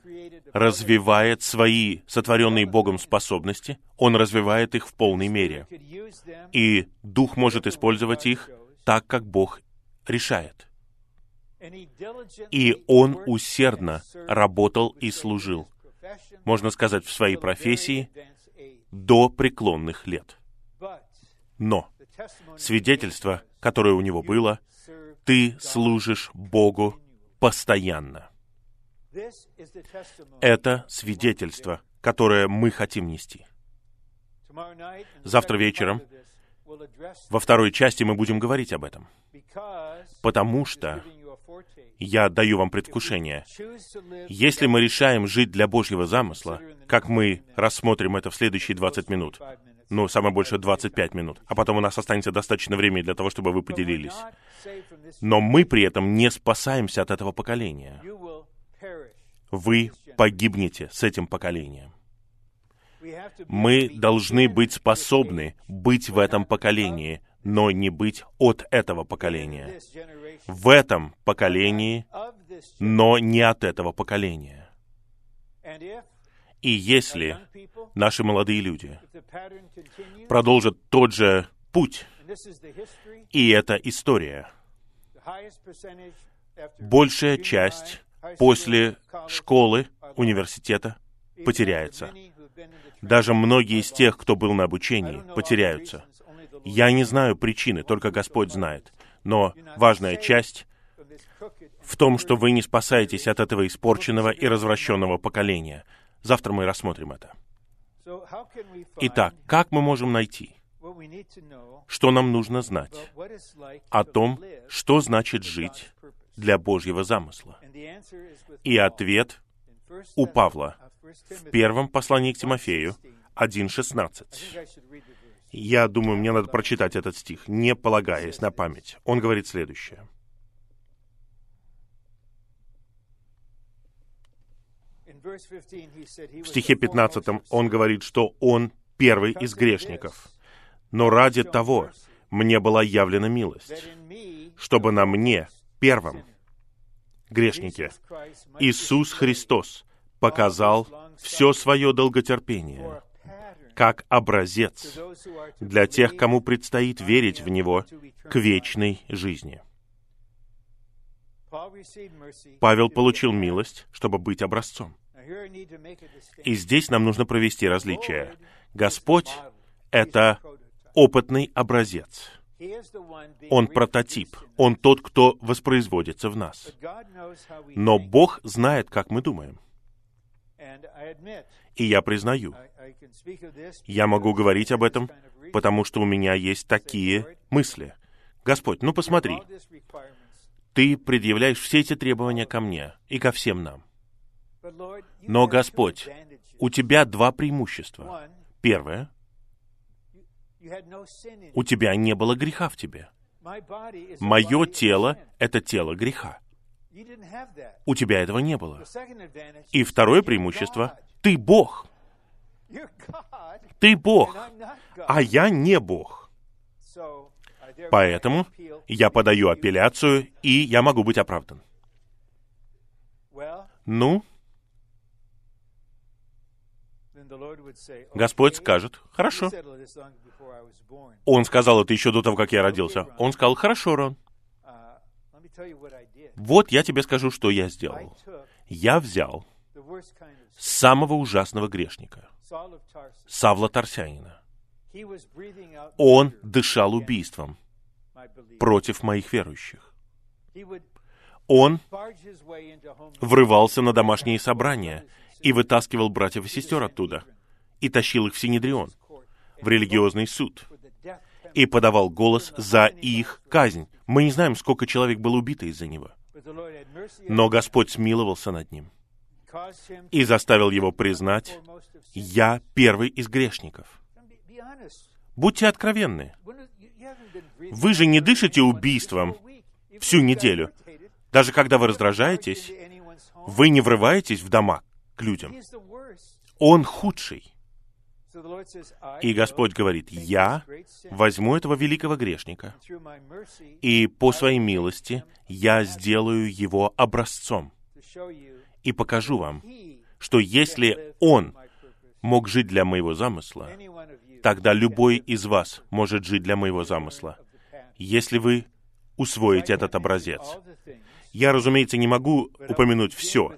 развивает свои сотворенные Богом способности, он развивает их в полной мере. И Дух может использовать их так, как Бог решает. И он усердно работал и служил, можно сказать, в своей профессии до преклонных лет. Но свидетельство, которое у него было, ты служишь Богу постоянно. Это свидетельство, которое мы хотим нести. Завтра вечером, во второй части, мы будем говорить об этом. Потому что я даю вам предвкушение. Если мы решаем жить для Божьего замысла, как мы рассмотрим это в следующие 20 минут, ну, самое больше 25 минут, а потом у нас останется достаточно времени для того, чтобы вы поделились. Но мы при этом не спасаемся от этого поколения. Вы погибнете с этим поколением. Мы должны быть способны быть в этом поколении, но не быть от этого поколения. В этом поколении, но не от этого поколения. И если наши молодые люди продолжат тот же путь, и это история, большая часть после школы, университета потеряется. Даже многие из тех, кто был на обучении, потеряются. Я не знаю причины, только Господь знает. Но важная часть в том, что вы не спасаетесь от этого испорченного и развращенного поколения — Завтра мы рассмотрим это. Итак, как мы можем найти, что нам нужно знать о том, что значит жить для Божьего замысла? И ответ у Павла в первом послании к Тимофею 1.16. Я думаю, мне надо прочитать этот стих, не полагаясь на память. Он говорит следующее. В стихе 15 он говорит, что он первый из грешников. Но ради того мне была явлена милость, чтобы на мне, первом, грешнике, Иисус Христос показал все свое долготерпение как образец для тех, кому предстоит верить в Него к вечной жизни. Павел получил милость, чтобы быть образцом. И здесь нам нужно провести различие. Господь — это опытный образец. Он прототип. Он тот, кто воспроизводится в нас. Но Бог знает, как мы думаем. И я признаю, я могу говорить об этом, потому что у меня есть такие мысли. Господь, ну посмотри, ты предъявляешь все эти требования ко мне и ко всем нам. Но, Господь, у тебя два преимущества. Первое, у тебя не было греха в тебе. Мое тело — это тело греха. У тебя этого не было. И второе преимущество — ты Бог. Ты Бог, а я не Бог. Поэтому я подаю апелляцию, и я могу быть оправдан. Ну, Господь скажет, хорошо. Он сказал это еще до того, как я родился. Он сказал, хорошо, Рон. Вот я тебе скажу, что я сделал. Я взял самого ужасного грешника, Савла Тарсянина. Он дышал убийством против моих верующих. Он врывался на домашние собрания и вытаскивал братьев и сестер оттуда, и тащил их в Синедрион, в религиозный суд, и подавал голос за их казнь. Мы не знаем, сколько человек было убито из-за него. Но Господь смиловался над ним и заставил его признать, «Я первый из грешников». Будьте откровенны. Вы же не дышите убийством всю неделю. Даже когда вы раздражаетесь, вы не врываетесь в дома к людям. Он худший. И Господь говорит, я возьму этого великого грешника, и по своей милости я сделаю его образцом, и покажу вам, что если он мог жить для моего замысла, тогда любой из вас может жить для моего замысла, если вы усвоите этот образец. Я, разумеется, не могу упомянуть все,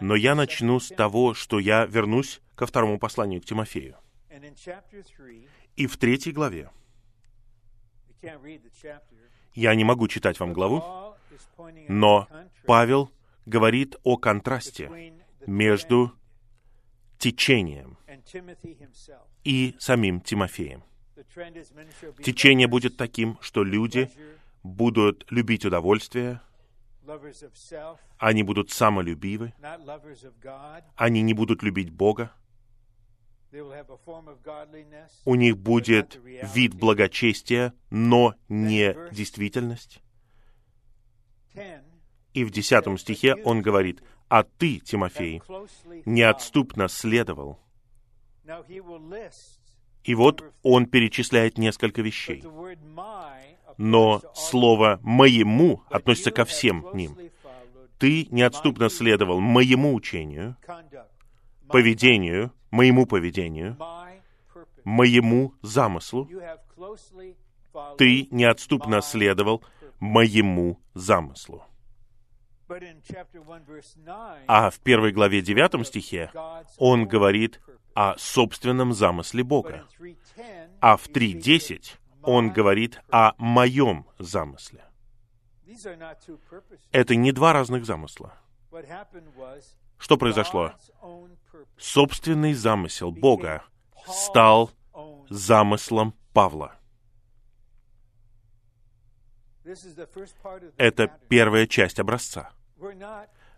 но я начну с того, что я вернусь ко второму посланию к Тимофею. И в третьей главе, я не могу читать вам главу, но Павел говорит о контрасте между течением и самим Тимофеем. Течение будет таким, что люди будут любить удовольствие, они будут самолюбивы, они не будут любить Бога, у них будет вид благочестия, но не действительность. И в десятом стихе он говорит, «А ты, Тимофей, неотступно следовал». И вот он перечисляет несколько вещей но слово «моему» относится ко всем ним. Ты неотступно следовал моему учению, поведению, моему поведению, моему замыслу. Ты неотступно следовал моему замыслу. А в первой главе девятом стихе он говорит о собственном замысле Бога. А в 3.10 он говорит о моем замысле. Это не два разных замысла. Что произошло? Собственный замысел Бога стал замыслом Павла. Это первая часть образца.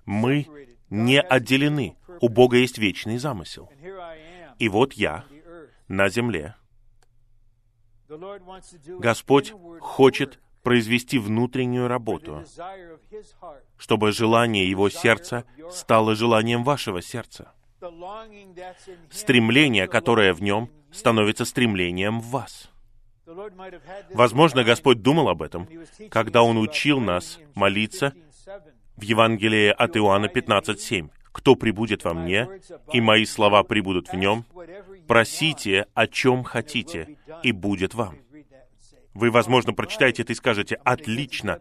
Мы не отделены. У Бога есть вечный замысел. И вот я на земле, Господь хочет произвести внутреннюю работу, чтобы желание Его сердца стало желанием вашего сердца. Стремление, которое в нем, становится стремлением в вас. Возможно, Господь думал об этом, когда Он учил нас молиться в Евангелии от Иоанна 15.7. «Кто прибудет во мне, и мои слова прибудут в нем, просите, о чем хотите, и будет вам. Вы, возможно, прочитаете это и скажете, отлично,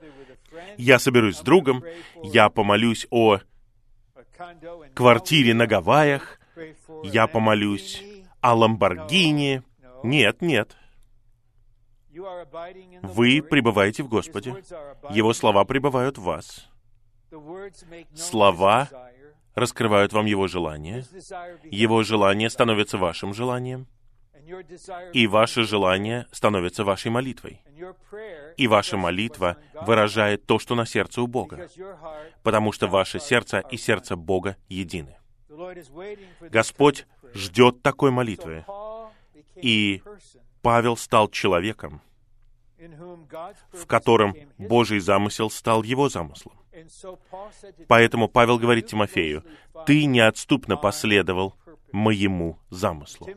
я соберусь с другом, я помолюсь о квартире на Гавайях, я помолюсь о Ламборгини. Нет, нет. Вы пребываете в Господе. Его слова пребывают в вас. Слова раскрывают вам Его желание. Его желание становится вашим желанием. И ваше желание становится вашей молитвой. И ваша молитва выражает то, что на сердце у Бога. Потому что ваше сердце и сердце Бога едины. Господь ждет такой молитвы. И Павел стал человеком, в котором Божий замысел стал его замыслом. Поэтому Павел говорит Тимофею, «Ты неотступно последовал моему замыслу».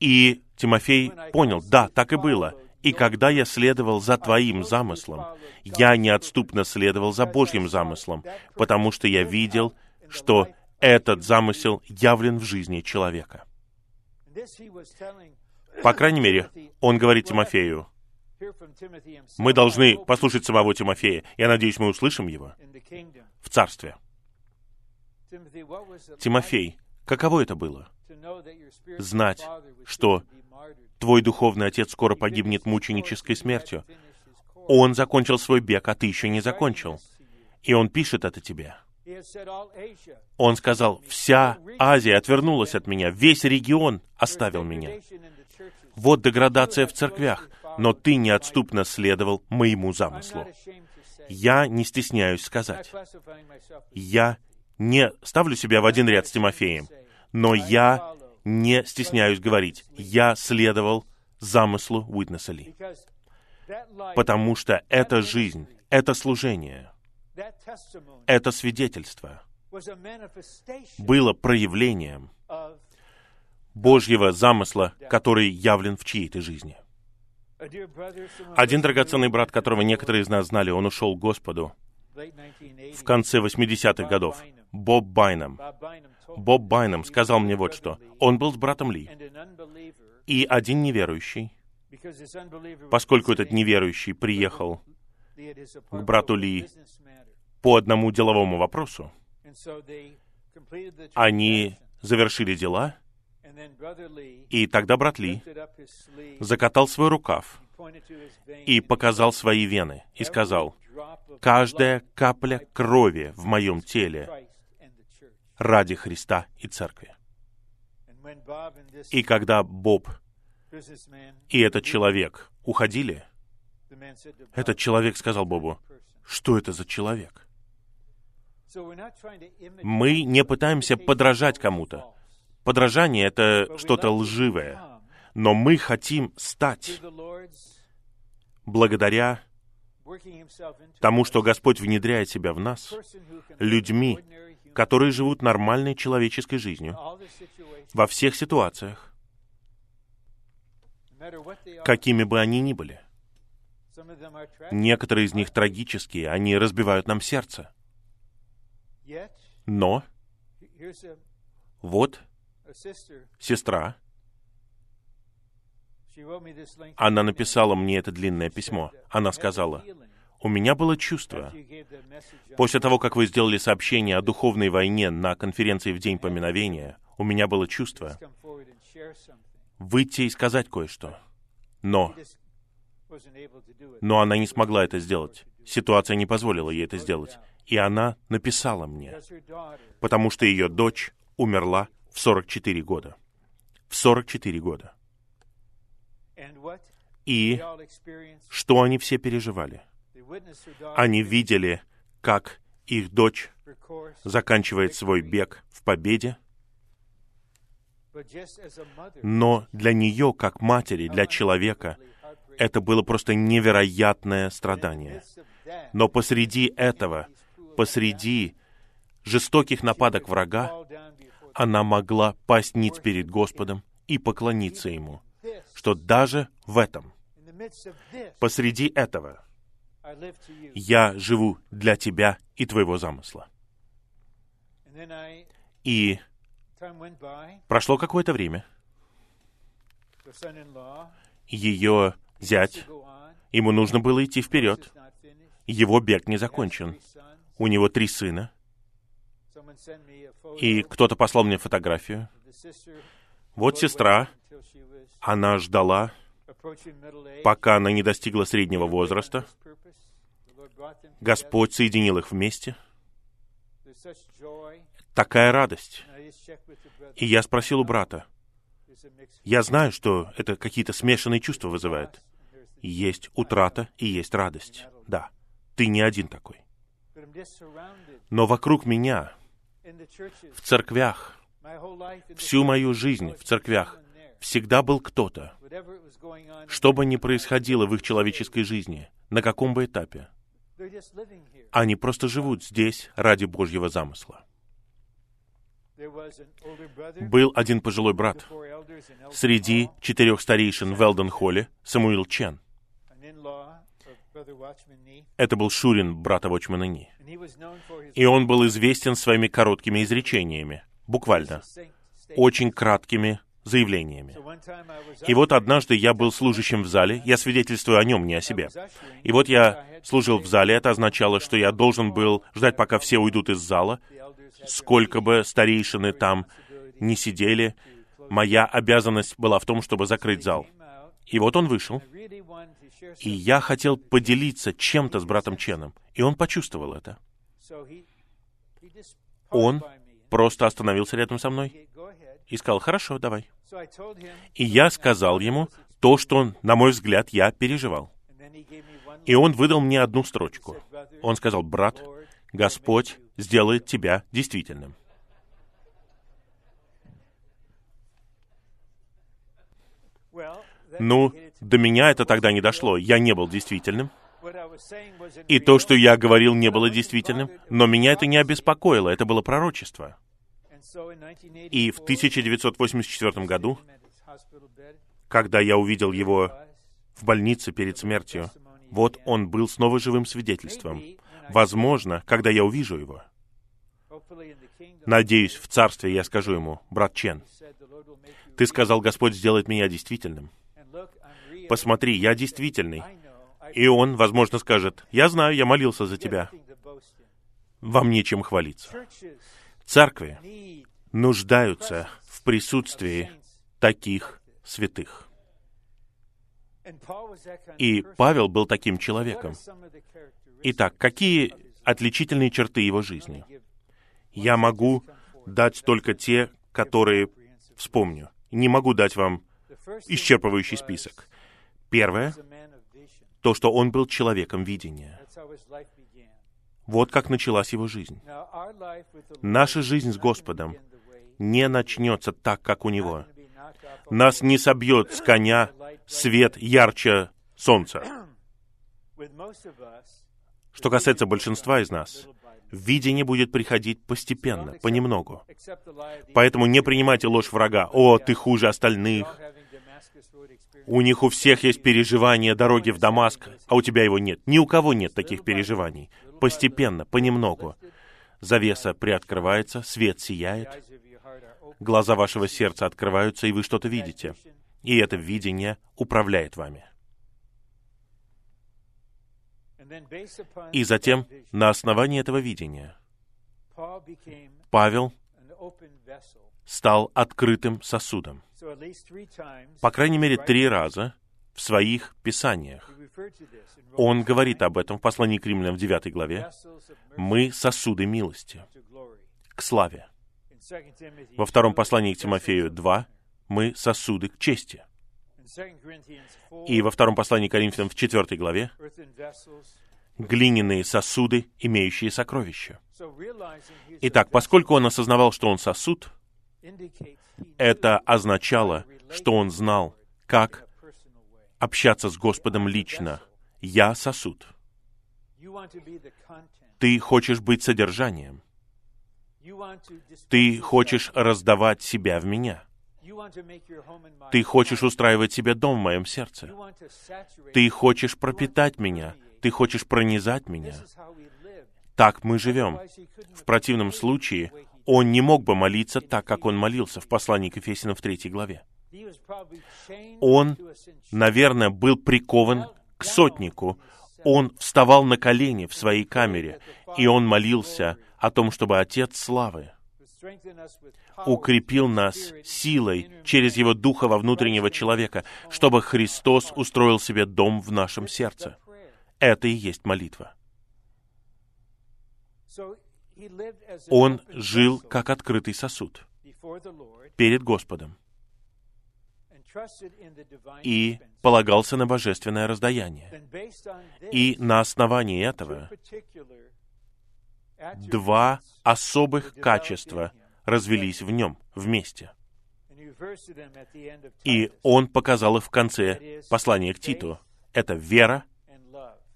И Тимофей понял, да, так и было. И когда я следовал за Твоим замыслом, я неотступно следовал за Божьим замыслом, потому что я видел, что этот замысел явлен в жизни человека. По крайней мере, он говорит Тимофею, мы должны послушать самого Тимофея. Я надеюсь, мы услышим его в Царстве. Тимофей, каково это было? Знать, что твой духовный отец скоро погибнет мученической смертью. Он закончил свой бег, а ты еще не закончил. И он пишет это тебе. Он сказал, вся Азия отвернулась от меня, весь регион оставил меня. Вот деградация в церквях, но ты неотступно следовал моему замыслу. Я не стесняюсь сказать. Я не ставлю себя в один ряд с Тимофеем, но я не стесняюсь говорить. Я следовал замыслу Уитнеса Ли. Потому что эта жизнь, это служение, это свидетельство было проявлением Божьего замысла, который явлен в чьей-то жизни. Один драгоценный брат, которого некоторые из нас знали, он ушел к Господу в конце 80-х годов. Боб Байном. Боб Байном сказал мне вот что. Он был с братом Ли. И один неверующий, поскольку этот неверующий приехал к брату Ли по одному деловому вопросу, они завершили дела, и тогда брат Ли закатал свой рукав и показал свои вены и сказал, «Каждая капля крови в моем теле ради Христа и Церкви». И когда Боб и этот человек уходили, этот человек сказал Бобу, что это за человек? Мы не пытаемся подражать кому-то. Подражание — это что-то лживое. Но мы хотим стать, благодаря тому, что Господь внедряет себя в нас, людьми, которые живут нормальной человеческой жизнью во всех ситуациях, какими бы они ни были. Некоторые из них трагические, они разбивают нам сердце. Но вот сестра, она написала мне это длинное письмо. Она сказала, у меня было чувство, после того, как вы сделали сообщение о духовной войне на конференции в День поминовения, у меня было чувство выйти и сказать кое-что. Но, но она не смогла это сделать. Ситуация не позволила ей это сделать. И она написала мне, потому что ее дочь умерла в 44 года. В 44 года. И что они все переживали? Они видели, как их дочь заканчивает свой бег в победе, но для нее, как матери, для человека, это было просто невероятное страдание. Но посреди этого, посреди жестоких нападок врага, она могла пасть ниц перед Господом и поклониться Ему, что даже в этом, посреди этого, я живу для Тебя и Твоего замысла. И прошло какое-то время. Ее зять, ему нужно было идти вперед. Его бег не закончен. У него три сына. И кто-то послал мне фотографию. Вот сестра, она ждала, пока она не достигла среднего возраста. Господь соединил их вместе. Такая радость. И я спросил у брата, я знаю, что это какие-то смешанные чувства вызывает. Есть утрата и есть радость. Да, ты не один такой. Но вокруг меня, в церквях, всю мою жизнь в церквях, всегда был кто-то, что бы ни происходило в их человеческой жизни, на каком бы этапе, они просто живут здесь ради Божьего замысла. Был один пожилой брат. среди четырех старейшин в Элден-Холле, Самуил Чен. Это был Шурин, брата Вочмана Ни. И он был известен своими короткими изречениями, буквально, очень краткими заявлениями. И вот однажды я был служащим в зале, я свидетельствую о нем, не о себе. И вот я служил в зале, это означало, что я должен был ждать, пока все уйдут из зала, сколько бы старейшины там не сидели, моя обязанность была в том, чтобы закрыть зал. И вот он вышел, и я хотел поделиться чем-то с братом Ченом, и он почувствовал это. Он просто остановился рядом со мной и сказал, хорошо, давай. И я сказал ему то, что, на мой взгляд, я переживал. И он выдал мне одну строчку. Он сказал, брат, Господь сделает тебя действительным. Ну, до меня это тогда не дошло. Я не был действительным. И то, что я говорил, не было действительным. Но меня это не обеспокоило. Это было пророчество. И в 1984 году, когда я увидел его в больнице перед смертью, вот он был снова живым свидетельством. Возможно, когда я увижу его, надеюсь, в царстве я скажу ему, брат Чен, ты сказал, Господь сделает меня действительным. Посмотри, я действительный. И он, возможно, скажет, я знаю, я молился за тебя. Вам нечем хвалиться. Церкви нуждаются в присутствии таких святых. И Павел был таким человеком. Итак, какие отличительные черты его жизни? Я могу дать только те, которые вспомню. Не могу дать вам исчерпывающий список. Первое — то, что он был человеком видения. Вот как началась его жизнь. Наша жизнь с Господом не начнется так, как у Него. Нас не собьет с коня свет ярче солнца. Что касается большинства из нас, видение будет приходить постепенно, понемногу. Поэтому не принимайте ложь врага. «О, ты хуже остальных!» У них у всех есть переживания дороги в Дамаск, а у тебя его нет. Ни у кого нет таких переживаний. Постепенно, понемногу. Завеса приоткрывается, свет сияет, глаза вашего сердца открываются, и вы что-то видите. И это видение управляет вами. И затем, на основании этого видения, Павел стал открытым сосудом. По крайней мере, три раза в своих писаниях. Он говорит об этом в послании к римлянам в 9 главе. «Мы сосуды милости к славе». Во втором послании к Тимофею 2 мы сосуды к чести. И во втором послании к Коринфянам в 4 главе глиняные сосуды, имеющие сокровища. Итак, поскольку он осознавал, что он сосуд, это означало, что он знал, как общаться с Господом лично. Я сосуд. Ты хочешь быть содержанием. Ты хочешь раздавать себя в меня. Ты хочешь устраивать себе дом в моем сердце. Ты хочешь пропитать меня. Ты хочешь пронизать меня. Так мы живем. В противном случае он не мог бы молиться так, как он молился в послании к Ефесянам в третьей главе. Он, наверное, был прикован к сотнику. Он вставал на колени в своей камере, и он молился о том, чтобы Отец Славы укрепил нас силой через Его Духа во внутреннего человека, чтобы Христос устроил себе дом в нашем сердце. Это и есть молитва. Он жил как открытый сосуд перед Господом и полагался на божественное раздаяние. И на основании этого два особых качества развелись в нем вместе. И он показал их в конце послания к Титу. Это вера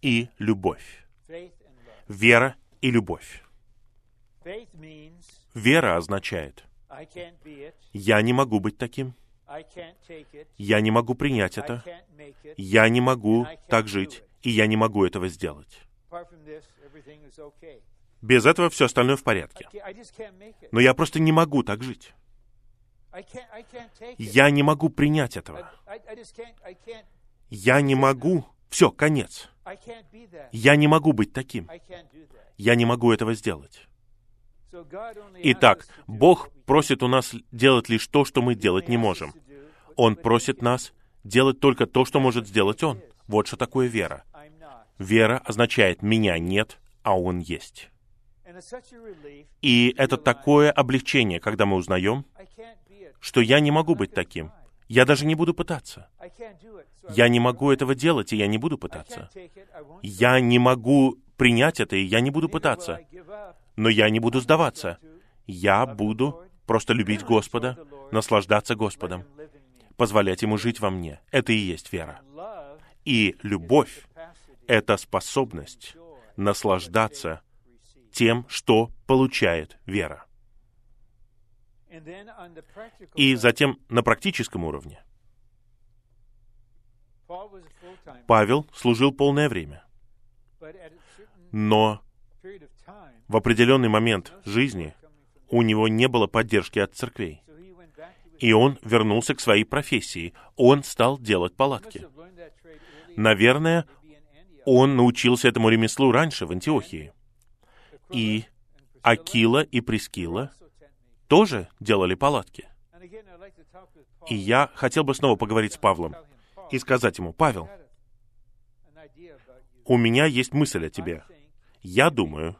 и любовь. Вера и любовь. Вера означает, я не могу быть таким, я не могу принять это, я не могу так жить, и я не могу этого сделать. Без этого все остальное в порядке. Но я просто не могу так жить. Я не могу принять этого. Я не могу. Все, конец. Я не могу быть таким. Я не могу этого сделать. Итак, Бог просит у нас делать лишь то, что мы делать не можем. Он просит нас делать только то, что может сделать Он. Вот что такое вера. Вера означает «меня нет, а Он есть». И это такое облегчение, когда мы узнаем, что я не могу быть таким. Я даже не буду пытаться. Я не могу этого делать, и я не буду пытаться. Я не могу принять это, и я не буду пытаться. Но я не буду сдаваться. Я буду просто любить Господа, наслаждаться Господом, позволять Ему жить во мне. Это и есть вера. И любовь — это способность наслаждаться тем, что получает вера. И затем на практическом уровне. Павел служил полное время. Но в определенный момент жизни у него не было поддержки от церквей. И он вернулся к своей профессии. Он стал делать палатки. Наверное, он научился этому ремеслу раньше, в Антиохии. И Акила и Прескила тоже делали палатки. И я хотел бы снова поговорить с Павлом и сказать ему, Павел, у меня есть мысль о тебе. Я думаю,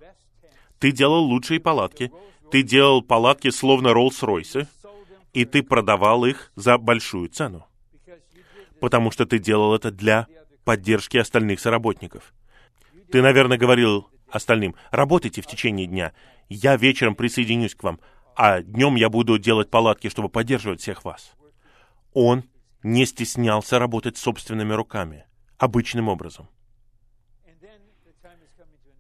ты делал лучшие палатки, ты делал палатки словно Роллс-Ройсы, и ты продавал их за большую цену. Потому что ты делал это для поддержки остальных соработников. Ты, наверное, говорил остальным, работайте в течение дня, я вечером присоединюсь к вам, а днем я буду делать палатки, чтобы поддерживать всех вас. Он не стеснялся работать собственными руками, обычным образом.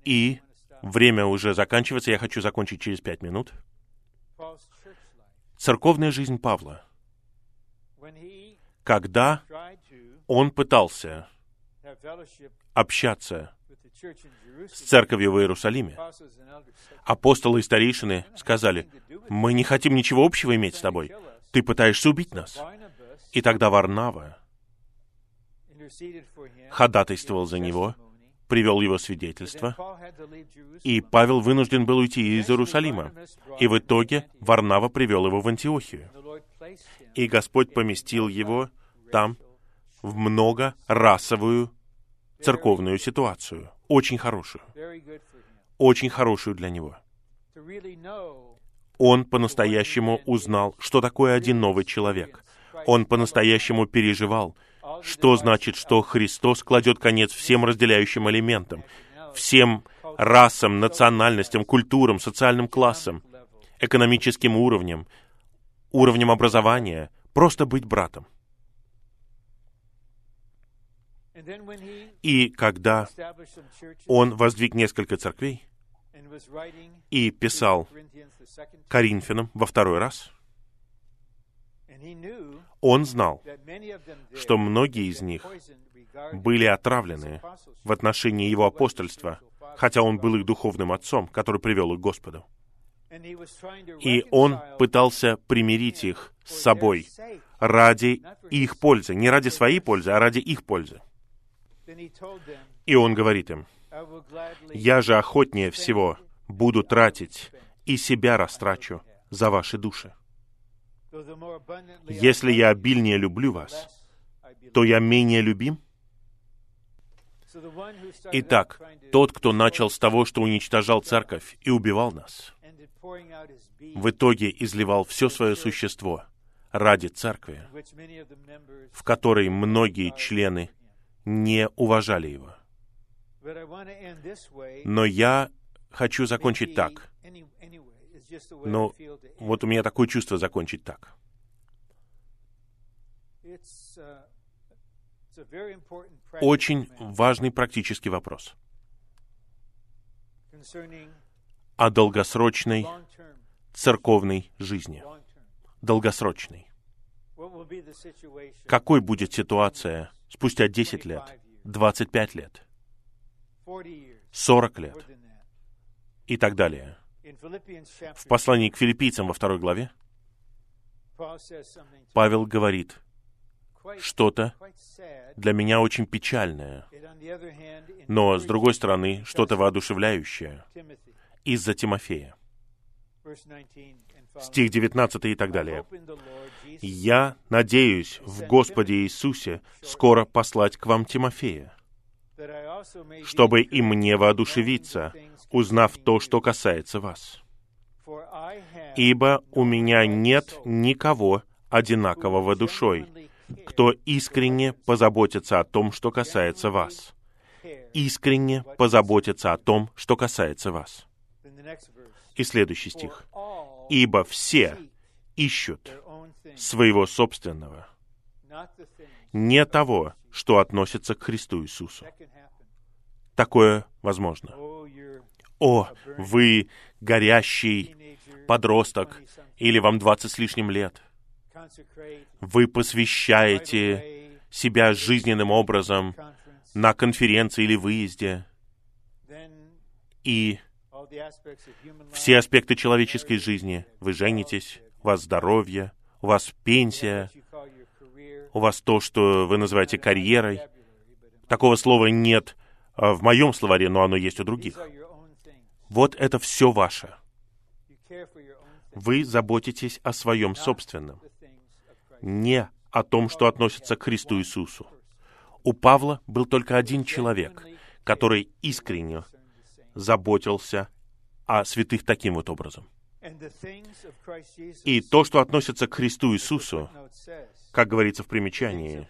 И время уже заканчивается, я хочу закончить через пять минут. Церковная жизнь Павла. Когда он пытался общаться с церковью в Иерусалиме, апостолы и старейшины сказали, «Мы не хотим ничего общего иметь с тобой. Ты пытаешься убить нас». И тогда Варнава ходатайствовал за него, привел его свидетельство, и Павел вынужден был уйти из Иерусалима. И в итоге Варнава привел его в Антиохию. И Господь поместил его там в многорасовую церковную ситуацию. Очень хорошую. Очень хорошую для него. Он по-настоящему узнал, что такое один новый человек. Он по-настоящему переживал, что значит, что Христос кладет конец всем разделяющим элементам, всем расам, национальностям, культурам, социальным классам, экономическим уровням, уровнем образования, просто быть братом. И когда он воздвиг несколько церквей и писал Коринфянам во второй раз, он знал, что многие из них были отравлены в отношении его апостольства, хотя он был их духовным отцом, который привел их к Господу. И он пытался примирить их с собой ради их пользы, не ради своей пользы, а ради их пользы. И он говорит им, «Я же охотнее всего буду тратить и себя растрачу за ваши души. Если я обильнее люблю вас, то я менее любим?» Итак, тот, кто начал с того, что уничтожал церковь и убивал нас, в итоге изливал все свое существо ради церкви, в которой многие члены не уважали его. Но я хочу закончить так. Но вот у меня такое чувство закончить так. Очень важный практический вопрос о долгосрочной церковной жизни. Долгосрочной. Какой будет ситуация спустя 10 лет, 25 лет, 40 лет и так далее. В послании к филиппийцам во второй главе Павел говорит что-то для меня очень печальное, но, с другой стороны, что-то воодушевляющее из-за Тимофея. Стих 19 и так далее. «Я надеюсь в Господе Иисусе скоро послать к вам Тимофея, чтобы и мне воодушевиться, узнав то, что касается вас. Ибо у меня нет никого одинакового душой, кто искренне позаботится о том, что касается вас. Искренне позаботится о том, что касается вас. И следующий стих. «Ибо все ищут своего собственного, не того, что относится к Христу Иисусу». Такое возможно. О, вы горящий подросток, или вам двадцать с лишним лет. Вы посвящаете себя жизненным образом на конференции или выезде. И все аспекты человеческой жизни. Вы женитесь, у вас здоровье, у вас пенсия, у вас то, что вы называете карьерой. Такого слова нет а, в моем словаре, но оно есть у других. Вот это все ваше. Вы заботитесь о своем собственном, не о том, что относится к Христу Иисусу. У Павла был только один человек, который искренне заботился о святых таким вот образом. И то, что относится к Христу Иисусу, как говорится в примечании,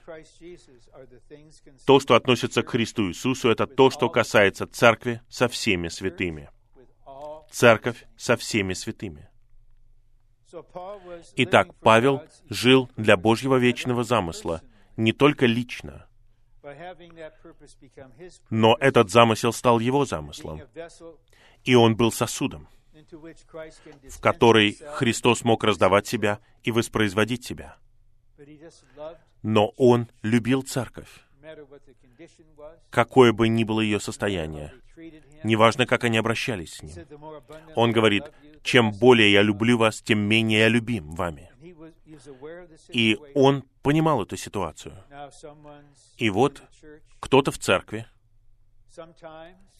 то, что относится к Христу Иисусу, это то, что касается церкви со всеми святыми. Церковь со всеми святыми. Итак, Павел жил для Божьего вечного замысла, не только лично, но этот замысел стал его замыслом, и он был сосудом, в который Христос мог раздавать себя и воспроизводить себя. Но он любил церковь, какое бы ни было ее состояние, неважно, как они обращались с ним. Он говорит, чем более я люблю вас, тем менее я любим вами. И он понимал эту ситуацию. И вот кто-то в церкви,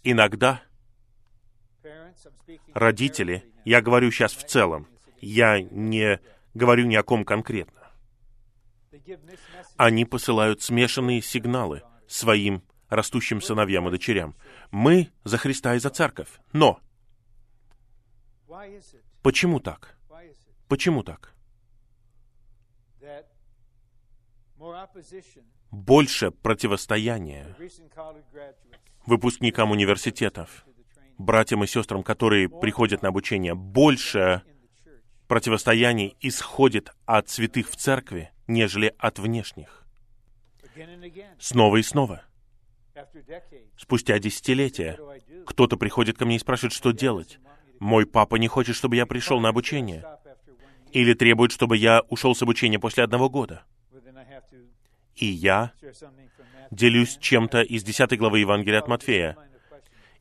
иногда родители, я говорю сейчас в целом, я не говорю ни о ком конкретно, они посылают смешанные сигналы своим растущим сыновьям и дочерям. Мы за Христа и за церковь. Но почему так? Почему так? Больше противостояния выпускникам университетов, братьям и сестрам, которые приходят на обучение, больше противостояний исходит от святых в церкви, нежели от внешних. Снова и снова. Спустя десятилетия кто-то приходит ко мне и спрашивает, что делать. Мой папа не хочет, чтобы я пришел на обучение. Или требует, чтобы я ушел с обучения после одного года. И я делюсь чем-то из 10 главы Евангелия от Матфея.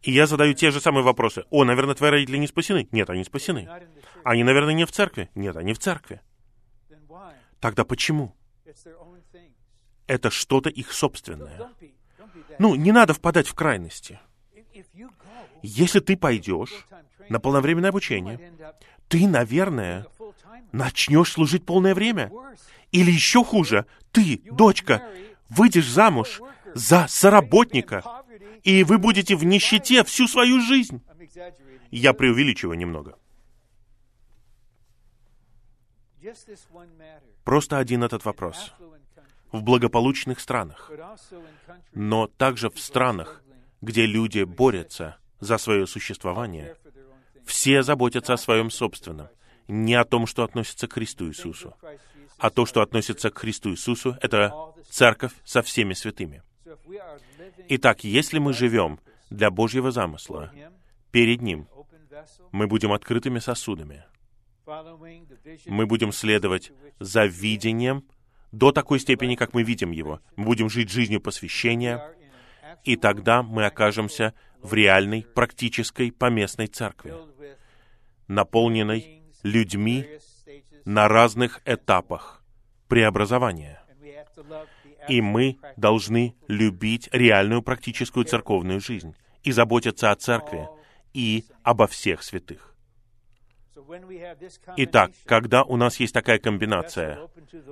И я задаю те же самые вопросы. О, наверное, твои родители не спасены? Нет, они спасены. Они, наверное, не в церкви? Нет, они в церкви. Тогда почему? Это что-то их собственное. Ну, не надо впадать в крайности. Если ты пойдешь на полновременное обучение, ты, наверное, начнешь служить полное время. Или еще хуже, ты, дочка, выйдешь замуж за соработника, и вы будете в нищете всю свою жизнь. Я преувеличиваю немного. Просто один этот вопрос. В благополучных странах, но также в странах, где люди борются за свое существование, все заботятся о своем собственном, не о том, что относится к Христу Иисусу. А то, что относится к Христу Иисусу, это церковь со всеми святыми. Итак, если мы живем для Божьего замысла, перед Ним, мы будем открытыми сосудами. Мы будем следовать за видением до такой степени, как мы видим его. Мы будем жить жизнью посвящения, И тогда мы окажемся в реальной, практической, поместной церкви, наполненной людьми на разных этапах преобразования. И мы должны любить реальную практическую церковную жизнь и заботиться о церкви и обо всех святых. Итак, когда у нас есть такая комбинация,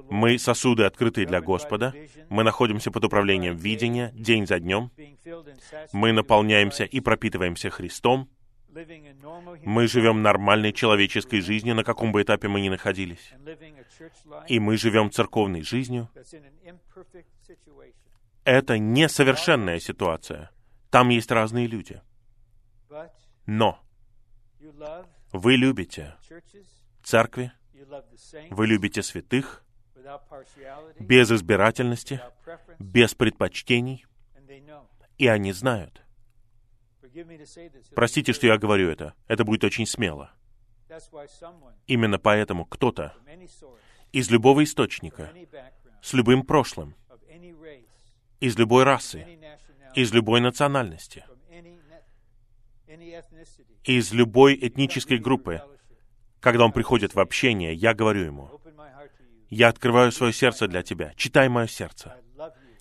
мы сосуды открытые для Господа, мы находимся под управлением видения день за днем, мы наполняемся и пропитываемся Христом, мы живем нормальной человеческой жизнью, на каком бы этапе мы ни находились. И мы живем церковной жизнью. Это несовершенная ситуация. Там есть разные люди. Но вы любите церкви, вы любите святых, без избирательности, без предпочтений, и они знают. Простите, что я говорю это. Это будет очень смело. Именно поэтому кто-то из любого источника, с любым прошлым, из любой расы, из любой национальности, из любой этнической группы, когда он приходит в общение, я говорю ему, я открываю свое сердце для тебя, читай мое сердце.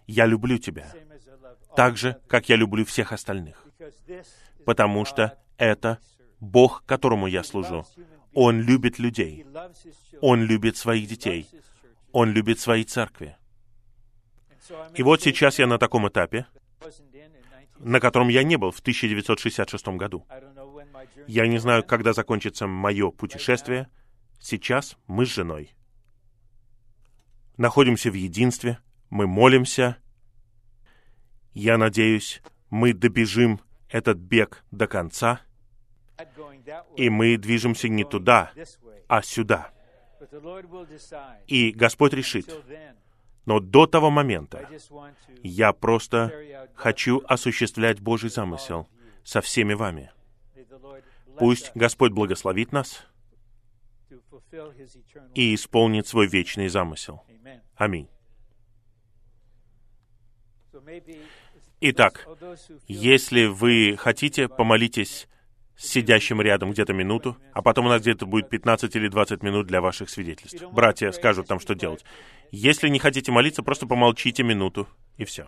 Я люблю тебя, так же, как я люблю всех остальных. Потому что это Бог, которому я служу. Он любит людей. Он любит своих детей. Он любит свои церкви. И вот сейчас я на таком этапе, на котором я не был в 1966 году. Я не знаю, когда закончится мое путешествие. Сейчас мы с женой находимся в единстве, мы молимся. Я надеюсь, мы добежим этот бег до конца, и мы движемся не туда, а сюда. И Господь решит. Но до того момента я просто хочу осуществлять Божий замысел со всеми вами. Пусть Господь благословит нас и исполнит свой вечный замысел. Аминь. Итак, если вы хотите, помолитесь сидящим рядом где-то минуту, а потом у нас где-то будет 15 или 20 минут для ваших свидетельств. Братья скажут там, что делать. Если не хотите молиться, просто помолчите минуту, и все.